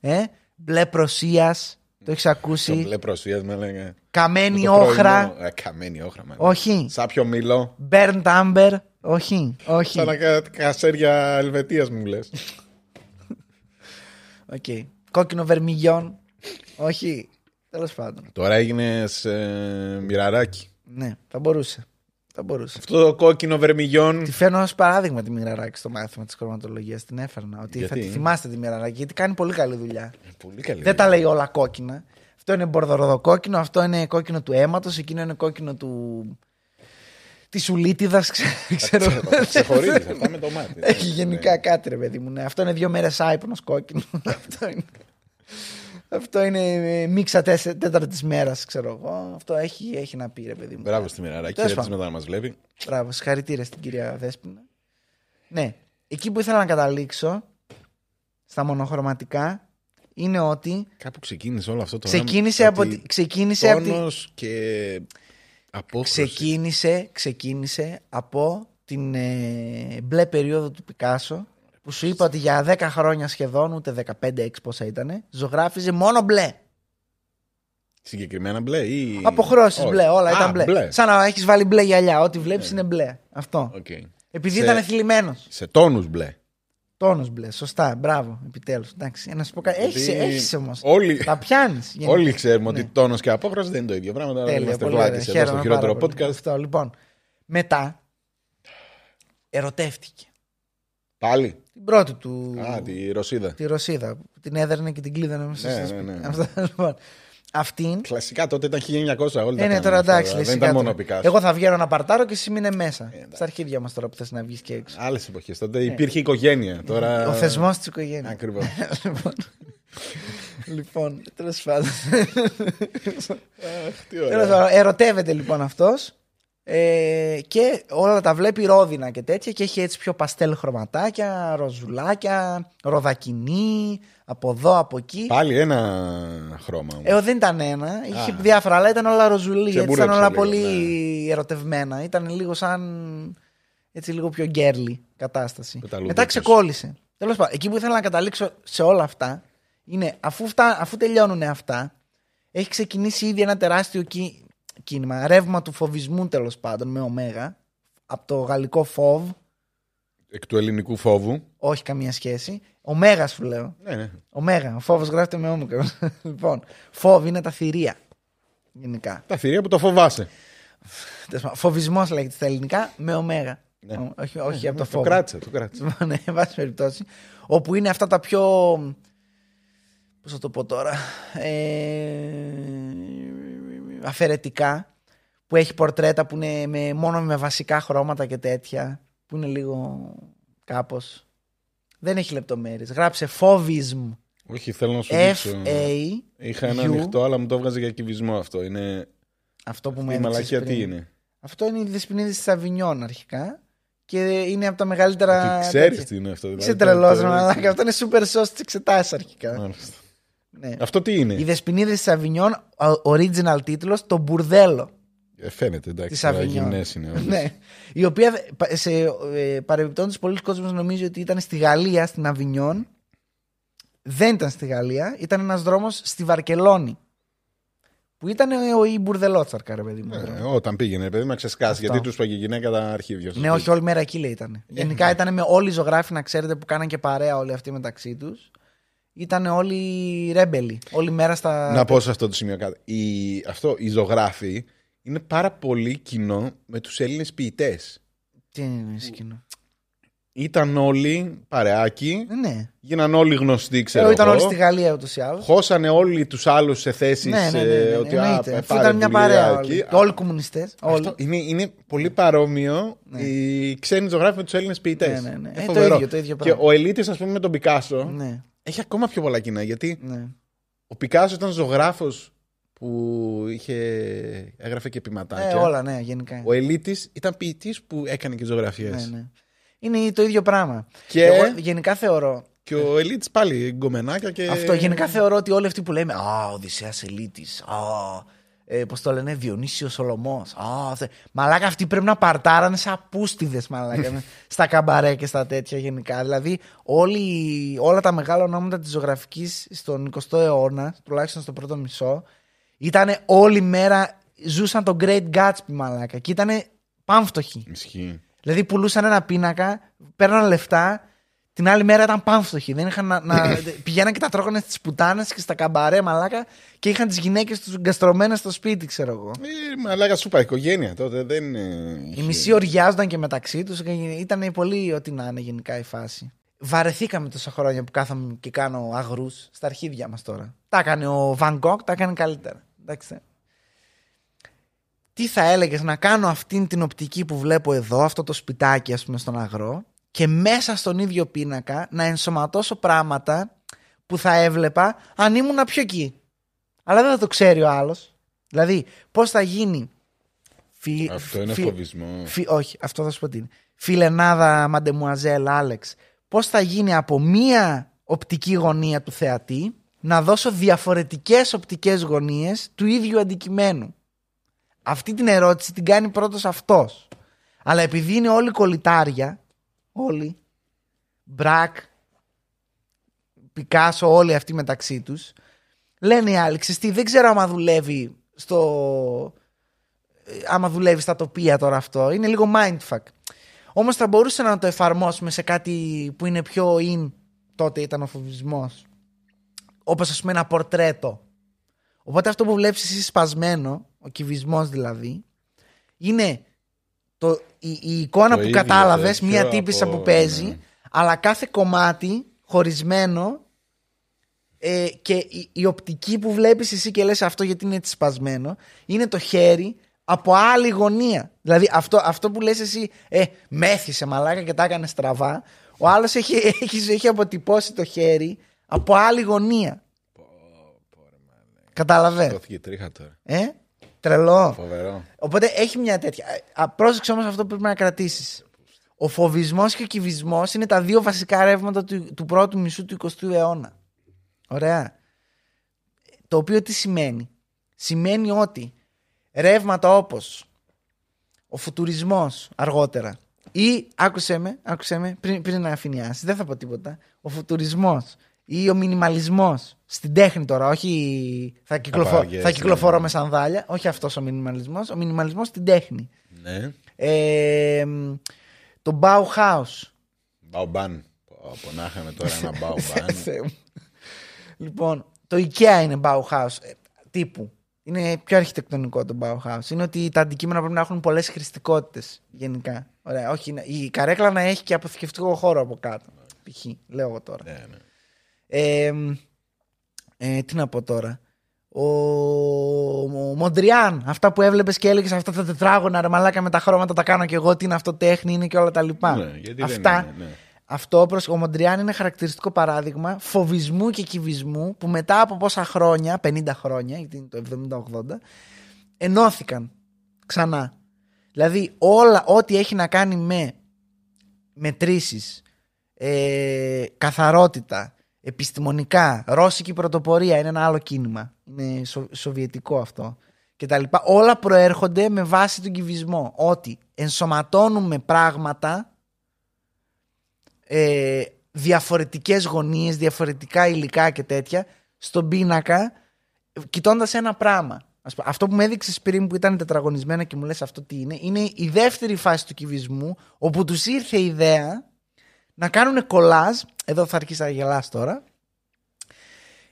ε; μπλε προσίας, το έχεις Το ακούσει, μπλε προσίας με έλεγε. καμένη το όχρα, πρωινό. Ε, καμένη όχρα. μάλλον. όχι, Σάπιο μήλο. burnt amber, όχι, όχι. Σαν να κα- κασέρια Ελβετίας μου λες. Οκ. Κόκκινο βερμιγιόν, όχι. Τέλος πάντων. Τώρα έγινες μοιραράκι. Ναι, θα μπορούσε. Θα μπορούσε. Αυτό το κόκκινο βερμιγιόν. Τη φέρνω ως παράδειγμα τη Μοιραράκη στο μάθημα της χρωματολογία. Την έφερνα. Ότι Γιατί; θα τη θυμάστε τη Μοιραράκη, γιατί κάνει πολύ καλή δουλειά. Πολύ καλή. Δεν τα λέει όλα κόκκινα. Αυτό είναι μπορδοροδοκόκκινο, αυτό είναι κόκκινο του αίματος, εκείνο είναι κόκκινο του. της ουλίτιδας, ξέρω. Θα ξεχωρίζει, θα πάμε το μάτι. Έχει Ναι. γενικά κάτι, ρε παιδί μου. Ναι. Αυτό είναι δύο μέρες άϊπνος κόκκινο. αυτό είναι. Αυτό είναι ε, μίξα τέταρτη μέρας, ξέρω εγώ. Αυτό έχει, έχει να πει, ρε παιδί μου. Μπράβο στη μοιραράκι. Τέλος Χαιρετίσματα να μας βλέπει. Μπράβο, συγχαρητήρια στην κυρία Δέσποινα. Ναι, εκεί που ήθελα να καταλήξω στα μονοχρωματικά είναι ότι Κάπου ξεκίνησε όλο αυτό το ξεκίνησε από, τη- ξεκίνησε από, τη- Πόνος και απόχρωση. ξεκίνησε, ξεκίνησε από την ε, μπλε περίοδο του Πικάσο που που σου είπα ότι για 10 χρόνια σχεδόν, ούτε 15-6 πόσα ήταν, ζωγράφιζε μόνο μπλε. Συγκεκριμένα μπλε ή. Αποχρώσεις Όχι. μπλε, όλα Α, ήταν μπλε. Σαν να έχεις βάλει μπλε γυαλιά. Ό,τι βλέπεις είναι μπλε. Αυτό. Οκ. Επειδή Σε- ήταν θλιμμένος. Σε τόνους μπλε. Τόνο μπλε. Σωστά. Μπράβο. Επιτέλους. Εντάξει. Να σου πω κάτι. Έχει Γιατί έχεις όμως. Όλοι, Τα πιάνεις. όλοι ξέρουμε ότι τόνος και απόχρωση δεν είναι το ίδιο πράγμα. Τώρα Ναι. Τέλεια. είμαστε Πολύ βλάκες ωραία. εδώ Χαίρομαι στο χειρότερο πάρα πολύ. podcast. Αυτό λοιπόν. Μετά ερωτεύτηκε. Πάλι; Την πρώτη του. Α, τη Ρωσίδα. Τη Ρωσίδα. που Την έδερνε και την κλείδανε μέσα Ναι, στο ναι, σπίτι. ναι. Αυτό, λοιπόν. Αυτήν. Κλασικά τότε ήταν 1900 όλοι τα Ε, ναι, κάνανε τώρα αυτά, εντάξει. Δεν λες, ήταν σιγά μόνο τώρα. ο Πικάσο. Εγώ θα βγαίνω να παρτάρω και εσύ μείνε μέσα. εντάξει. Στα αρχίδια μας τώρα που θες να βγεις και έξω. Άλλες εποχές. Τότε υπήρχε οικογένεια. Τώρα... Ε, Ο θεσμός της οικογένειας. Ακριβώς. λοιπόν, λοιπόν τέλος πάντων. Τι Τέλος ωραία. πάντων, ερωτεύεται λοιπόν αυτός. Ε, και όλα τα βλέπει ρόδινα και τέτοια και έχει έτσι πιο παστέλ χρωματάκια, ροζουλάκια, ροδακινή, από εδώ, από εκεί. Πάλι ένα χρώμα. όμως. Ε, δεν ήταν ένα, είχε Α. διάφορα, αλλά ήταν όλα ροζουλή, έτσι ήταν Ξεμπουρέξε όλα λίγο, πολύ ναι. ερωτευμένα. Ήταν λίγο σαν, έτσι λίγο πιο γκέρλι κατάσταση. Με τα Μετά λουδίκια ξεκόλλησε. Τέλος πάντων, εκεί που ήθελα να καταλήξω σε όλα αυτά, είναι αφού, φτά, αφού τελειώνουν αυτά, έχει ξεκινήσει ήδη ένα τεράστιο κί- κίνημα, ρεύμα του φοβισμού τέλος πάντων με ωμέγα, από το γαλλικό φόβ, Εκ του ελληνικού φόβου. όχι καμία σχέση. Ωμέγας σου λέω. Ναι, ναι. Ωμέγα. Ο φόβος γράφεται με όμικρο. λοιπόν, φόβ είναι τα θηρία. Γενικά. Τα θηρία που το φοβάσαι. Φοβισμός λέγεται στα ελληνικά με ωμέγα. Ναι. Ο- Όχι, όχι από το Το φόβο. κράτησα, το κράτησα. Λοιπόν, ναι, εν πάση περιπτώσει. Όπου είναι αυτά τα πιο. Πώς θα το πω τώρα. Ε, αφαιρετικά. Που έχει πορτρέτα που είναι με, μόνο με βασικά χρώματα και τέτοια. Που είναι λίγο κάπως. Δεν έχει λεπτομέρειες. Γράψε φόβισμ. Όχι, θέλω να σου δείξω. F-A. Είχα ένα U. ανοιχτό, αλλά μου το έβγαζε για κυβισμό αυτό. Είναι. Αυτό που μου Η έδειξες μαλακία πριν. τι είναι; Αυτό είναι η Δεσποινίδη της Αβινιών αρχικά. Και είναι από τα μεγαλύτερα. Ότι ξέρεις τέτοια. τι είναι αυτό. Είσαι δηλαδή, τρελός, το- ρε μαλάκα. Αυτό είναι super sauce στι εξετάσει αρχικά. Μάλιστα. Ναι. Αυτό τι είναι; Η Δεσποινίδη της Αβινιών, ο- original τίτλος, το Μπουρδέλο. Ε, φαίνεται εντάξει. Της τώρα Αβινιόν. γυμνές είναι όλες. ναι. Η οποία πα- σε ε, παρεμπιπτόντως πολλοί κόσμοι νομίζει ότι ήταν στη Γαλλία, στην Αβινιόν. Δεν ήταν στη Γαλλία, ήταν ένας δρόμος στη Βαρκελόνη. Που ήταν ο η Μπουρδελότσαρκα, ρε παιδί μου. Ε, όταν πήγαινε, παιδί, να ξεσκάσει. Αυτό. Γιατί τους πήγε η γυναίκα τα αρχίδια. στο Ναι, σπίτι. όχι, όλη μέρα εκεί λέει ήταν. Γενικά ναι. ήταν με όλοι οι ζωγράφοι, να ξέρετε, που κάναν και παρέα όλοι αυτοί μεταξύ τους. Ήταν όλοι ρέμπελοι. Όλη μέρα στα. Να πω σε αυτό το σημείο κάτι. Η, αυτό, οι ζωγράφοι είναι πάρα πολύ κοινό με τους Έλληνες ποιητές. Τι είναι σκηνό. Ήταν όλοι παρεάκι, Ε, Ναι. γίναν όλοι γνωστοί, ξέρω Εγώ ήταν εγώ. όλοι στη Γαλλία ούτως ή άλλως. Χώσανε όλοι τους άλλους σε θέσεις Ναι, ναι, ναι. ναι, ότι α, εννοείται. ε, Αφού πάρε ήταν μια δουλειά παρέα εκεί. όλοι. Α, Όλοι κομμουνιστές. Αυτό είναι, είναι πολύ παρόμοιο Ναι. οι ξένοι ζωγράφοι με τους Έλληνες ποιητές. Ναι, ναι, ναι. Ε, το ίδιο, το ίδιο Και πράγμα. ο Ελίτης, ας πούμε, με τον Πικάσο Ναι, έχει ακόμα πιο πολλά κοινά. Γιατί ναι. ο Πικάσο ήταν ζωγράφος που είχε, έγραφε και ποιηματάκια. Ε, όλα, ναι, γενικά. Ο Ελίτης ήταν ποιητής που έκανε και ζωγραφιές. Ναι, ναι. Είναι το ίδιο πράγμα. Και- Εγώ γενικά θεωρώ. Και ο Ελίτη πάλι γκομενάκια και. Αυτό γενικά θεωρώ ότι όλοι αυτοί που λέμε Α, Οδυσσέας Ελίτης. Α, ε, πώς το λένε, Διονύσιος Σολομός. Α, θε... Μαλάκα αυτοί πρέπει να παρτάρανε σαν πούστιδε, μαλάκα. με- στα καμπαρέ και στα τέτοια γενικά. Δηλαδή, όλοι, όλα τα μεγάλα ονόματα της ζωγραφικής στον 20ο αιώνα, τουλάχιστον στο πρώτο μισό, ήταν όλη μέρα. Ζούσαν τον Great Gatsby, μαλάκα. Και ήταν πάμφτωχοι. Ισχύει. Δηλαδή πουλούσαν ένα πίνακα, παίρναν λεφτά, την άλλη μέρα ήταν πάμφτωχοι. Δεν είχαν να, να, πηγαίναν και τα τρώγανε στις πουτάνες και στα καμπαρέ, μαλάκα, και είχαν τις γυναίκες τους γκαστρωμένε στο σπίτι, ξέρω εγώ. Ε, μαλάκα σου είπα, οικογένεια τότε δεν. ε, Οι είχε- μισοί οριάζονταν και μεταξύ τους. Ήταν πολύ ό,τι να είναι γενικά η φάση. Βαρεθήκαμε τόσα χρόνια που κάθαμε και κάνω αγρούς στα αρχίδια μας τώρα. Τα έκανε ο Van Gogh, τα έκανε καλύτερα. Εντάξει. Τι θα έλεγες να κάνω αυτήν την οπτική που βλέπω εδώ, αυτό το σπιτάκι, ας πούμε, στον αγρό, και μέσα στον ίδιο πίνακα να ενσωματώσω πράγματα που θα έβλεπα αν ήμουν πιο εκεί. Αλλά δεν θα το ξέρει ο άλλος. Δηλαδή, πώς θα γίνει. Φι... Αυτό είναι φι- φοβισμό. Φι... Όχι, αυτό θα σου πω τι είναι. Φιλενάδα Μαντεμουαζέλ Άλεξ. Πώς θα γίνει από μία οπτική γωνία του θεατή να δώσω διαφορετικές οπτικές γωνίες του ίδιου αντικειμένου. Αυτή την ερώτηση την κάνει πρώτος αυτός. Αλλά επειδή είναι όλοι κολλητάρια, όλοι, Μπρακ, Πικάσο, όλοι αυτοί μεταξύ τους. Λένε οι άλλοι, ξέρεις τι, δεν ξέρω άμα δουλεύει στο... ε, άμα δουλεύει στα τοπία τώρα αυτό. Είναι λίγο mindfuck. Όμως θα μπορούσε να το εφαρμόσουμε σε κάτι που είναι πιο in. Τότε ήταν ο φοβισμός. Όπως ας πούμε ένα πορτρέτο. Οπότε αυτό που βλέπεις εσύ σπασμένο, ο κυβισμός δηλαδή, είναι το, η, η εικόνα Το που ίδιο κατάλαβες, τέτοιο μία τύπησα από- που παίζει, ναι. αλλά κάθε κομμάτι χωρισμένο ε, και η, η οπτική που βλέπεις εσύ και λες αυτό γιατί είναι έτσι σπασμένο είναι το χέρι από άλλη γωνία. Δηλαδή αυτό, αυτό που λες εσύ ε, μέθησε μαλάκα και τα έκανε στραβά ο άλλος έχει, έχει, έχει αποτυπώσει το χέρι από άλλη γωνία. Κατάλαβε. Δόθηκε τρίχα τώρα. Ε, τρελό. Φοβερό. Οπότε έχει μια τέτοια. Ε, α, Πρόσεξε όμως αυτό που πρέπει να κρατήσεις. Ο φοβισμός και ο κυβισμός είναι τα δύο βασικά ρεύματα του, του πρώτου μισού του 20ου αιώνα. Ωραία. Το οποίο τι σημαίνει; Σημαίνει ότι ρεύματα όπως ο φουτουρισμός αργότερα ή άκουσέ με, άκουσέ με πριν, πριν να αφηνιάσεις, δεν θα πω τίποτα. Ο φουτουρισμός ή ο μινιμαλισμός στην τέχνη τώρα, όχι θα, κυκλοφο... Απάγες, θα κυκλοφορώ ναι. με σανδάλια, όχι αυτός ο μινιμαλισμός, ο μινιμαλισμός στην τέχνη. Ναι. Ε, το Bauhaus. Μπαουμπάν. Πω, πω, να είχαμε τώρα ένα μπαουμπάν. Θεέ μου. λοιπόν, το IKEA είναι Bauhaus ε, τύπου. Είναι πιο αρχιτεκτονικό το Bauhaus. Είναι ότι τα αντικείμενα πρέπει να έχουν πολλές χρηστικότητες γενικά. Ωραία. Όχι, να- η καρέκλα να έχει και αποθηκευτικό χώρο από κάτω. Π.χ. λέω εγώ τώρα. ναι, ναι. Ε, ε, τι να πω τώρα. Ο, ο Μοντριάν, αυτά που έβλεπες και έλεγες αυτά τα τετράγωνα ρε μαλάκα με τα χρώματα τα κάνω και εγώ, τι είναι αυτό τέχνη, είναι και όλα τα λοιπά. Ναι, γιατί αυτά, δεν είναι, ναι. αυτό προς, ο Μοντριάν είναι χαρακτηριστικό παράδειγμα φοβισμού και κυβισμού που μετά από πόσα χρόνια, 50 χρόνια, γιατί είναι το 70-80, ενώθηκαν ξανά. Δηλαδή όλα, ό,τι έχει να κάνει με μετρήσεις, ε, καθαρότητα, επιστημονικά, ρώσικη πρωτοπορία είναι ένα άλλο κίνημα. Είναι σο- σοβιετικό αυτό. Και τα λοιπά. Όλα προέρχονται με βάση τον κυβισμό. Ότι ενσωματώνουμε πράγματα ε, διαφορετικές γωνίες, διαφορετικά υλικά και τέτοια στον πίνακα κοιτώντας ένα πράγμα. Ας πούμε, αυτό που με έδειξες πριν που ήταν τετραγωνισμένα και μου λες αυτό τι είναι, είναι η δεύτερη φάση του κυβισμού όπου τους ήρθε η ιδέα να κάνουν κολάζ, εδώ θα αρχίσει να γελάς τώρα,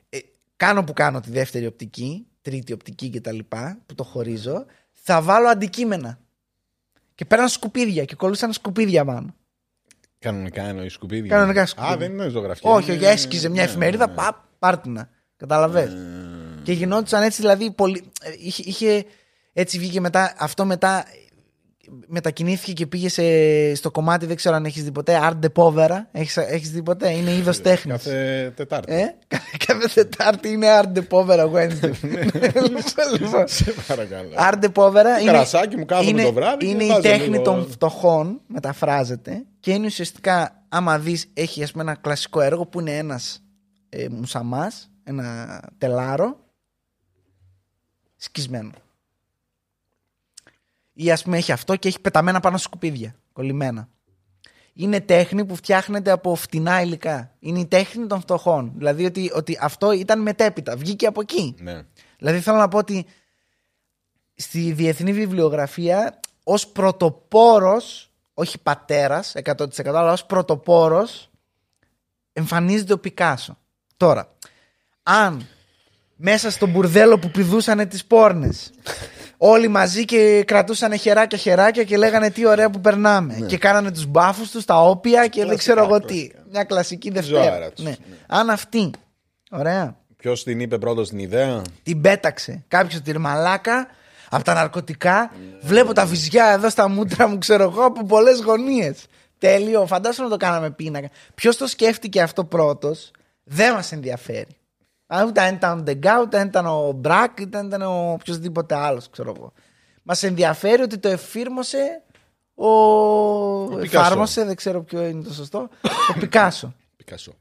ε, κάνω που κάνω τη δεύτερη οπτική, τρίτη οπτική και τα λοιπά, που το χωρίζω, θα βάλω αντικείμενα. Και πέραν σκουπίδια και κολλούσαν σκουπίδια πάνω. Κανονικά εννοείς σκουπίδια. Κανονικά σκουπίδια. Α, δεν είναι ζωγραφιά. Όχι, είναι- όχι, έσκιζε μια ναι, εφημερίδα, ναι. πα, πάρτινα. Καταλαβες. Ε, Και γινόντουσαν έτσι δηλαδή πολύ... ε, είχε, είχε- έτσι βγήκε μετά, αυτό μετά μετακινήθηκε και πήγε σε, στο κομμάτι, δεν ξέρω αν έχεις δει ποτέ, Art de Povera. Έχεις, έχεις δει ποτέ, είναι είδος τέχνης. Κάθε Τετάρτη. Ε, κάθε Τετάρτη είναι Art de Povera Wednesday. Λοιπόν, Σε παρακαλώ. Art de Povera είναι, κρασάκι μου κάθομαι είναι, το βράδυ και είναι η βάζω τέχνη λίγο- των φτωχών, μεταφράζεται και είναι ουσιαστικά, άμα δεις, έχει ας πούμε ένα κλασικό έργο που είναι ένας ε, μουσαμάς, ένα τελάρο, σκισμένο. Ή ας πούμε έχει αυτό και έχει πεταμένα πάνω σκουπίδια, κολλημένα. Είναι τέχνη που φτιάχνεται από φτηνά υλικά. Είναι η τέχνη των φτωχών. Δηλαδή ότι, ότι αυτό ήταν μετέπειτα. Βγήκε από εκεί. Ναι. Δηλαδή θέλω να πω ότι στη διεθνή βιβλιογραφία ως πρωτοπόρος, όχι πατέρας 100% αλλά ως πρωτοπόρος εμφανίζεται ο Πικάσο. Τώρα, αν μέσα στο μπουρδέλο που πηδούσαν τις πόρνες όλοι μαζί και κρατούσαν χεράκια χεράκια και λέγανε τι ωραία που περνάμε και κάνανε τους μπάφους τους, τα όπια και δεν Κλασικά, ξέρω εγώ τι. κλασικά. Μια κλασική Ζωάρα Δευτέρα. τους, Ναι. ναι. Αν αυτή, ωραία, Ποιος την είπε πρώτος την ιδέα; την πέταξε. Κάποιος ότι «Ρε μαλάκα από τα ναρκωτικά. Βλέπω τα βυζιά εδώ στα μούτρα μου, ξέρω εγώ, από πολλές γωνίες. Τέλειο. Φαντάσου να το κάναμε πίνακα. Ποιος το σκέφτηκε αυτό πρώτος, δεν μας ενδιαφέρει. Α, Ούτε αν ήταν ο Ντεγκά, ούτε αν ήταν ο Μπρακ, ούτε αν ήταν ο οποιοδήποτε άλλος, ξέρω εγώ. Μας ενδιαφέρει ότι το εφήρμοσε ο. Πικάσο. εφάρμοσε, δεν ξέρω ποιο είναι το σωστό. ο Πικάσο. Πικασό.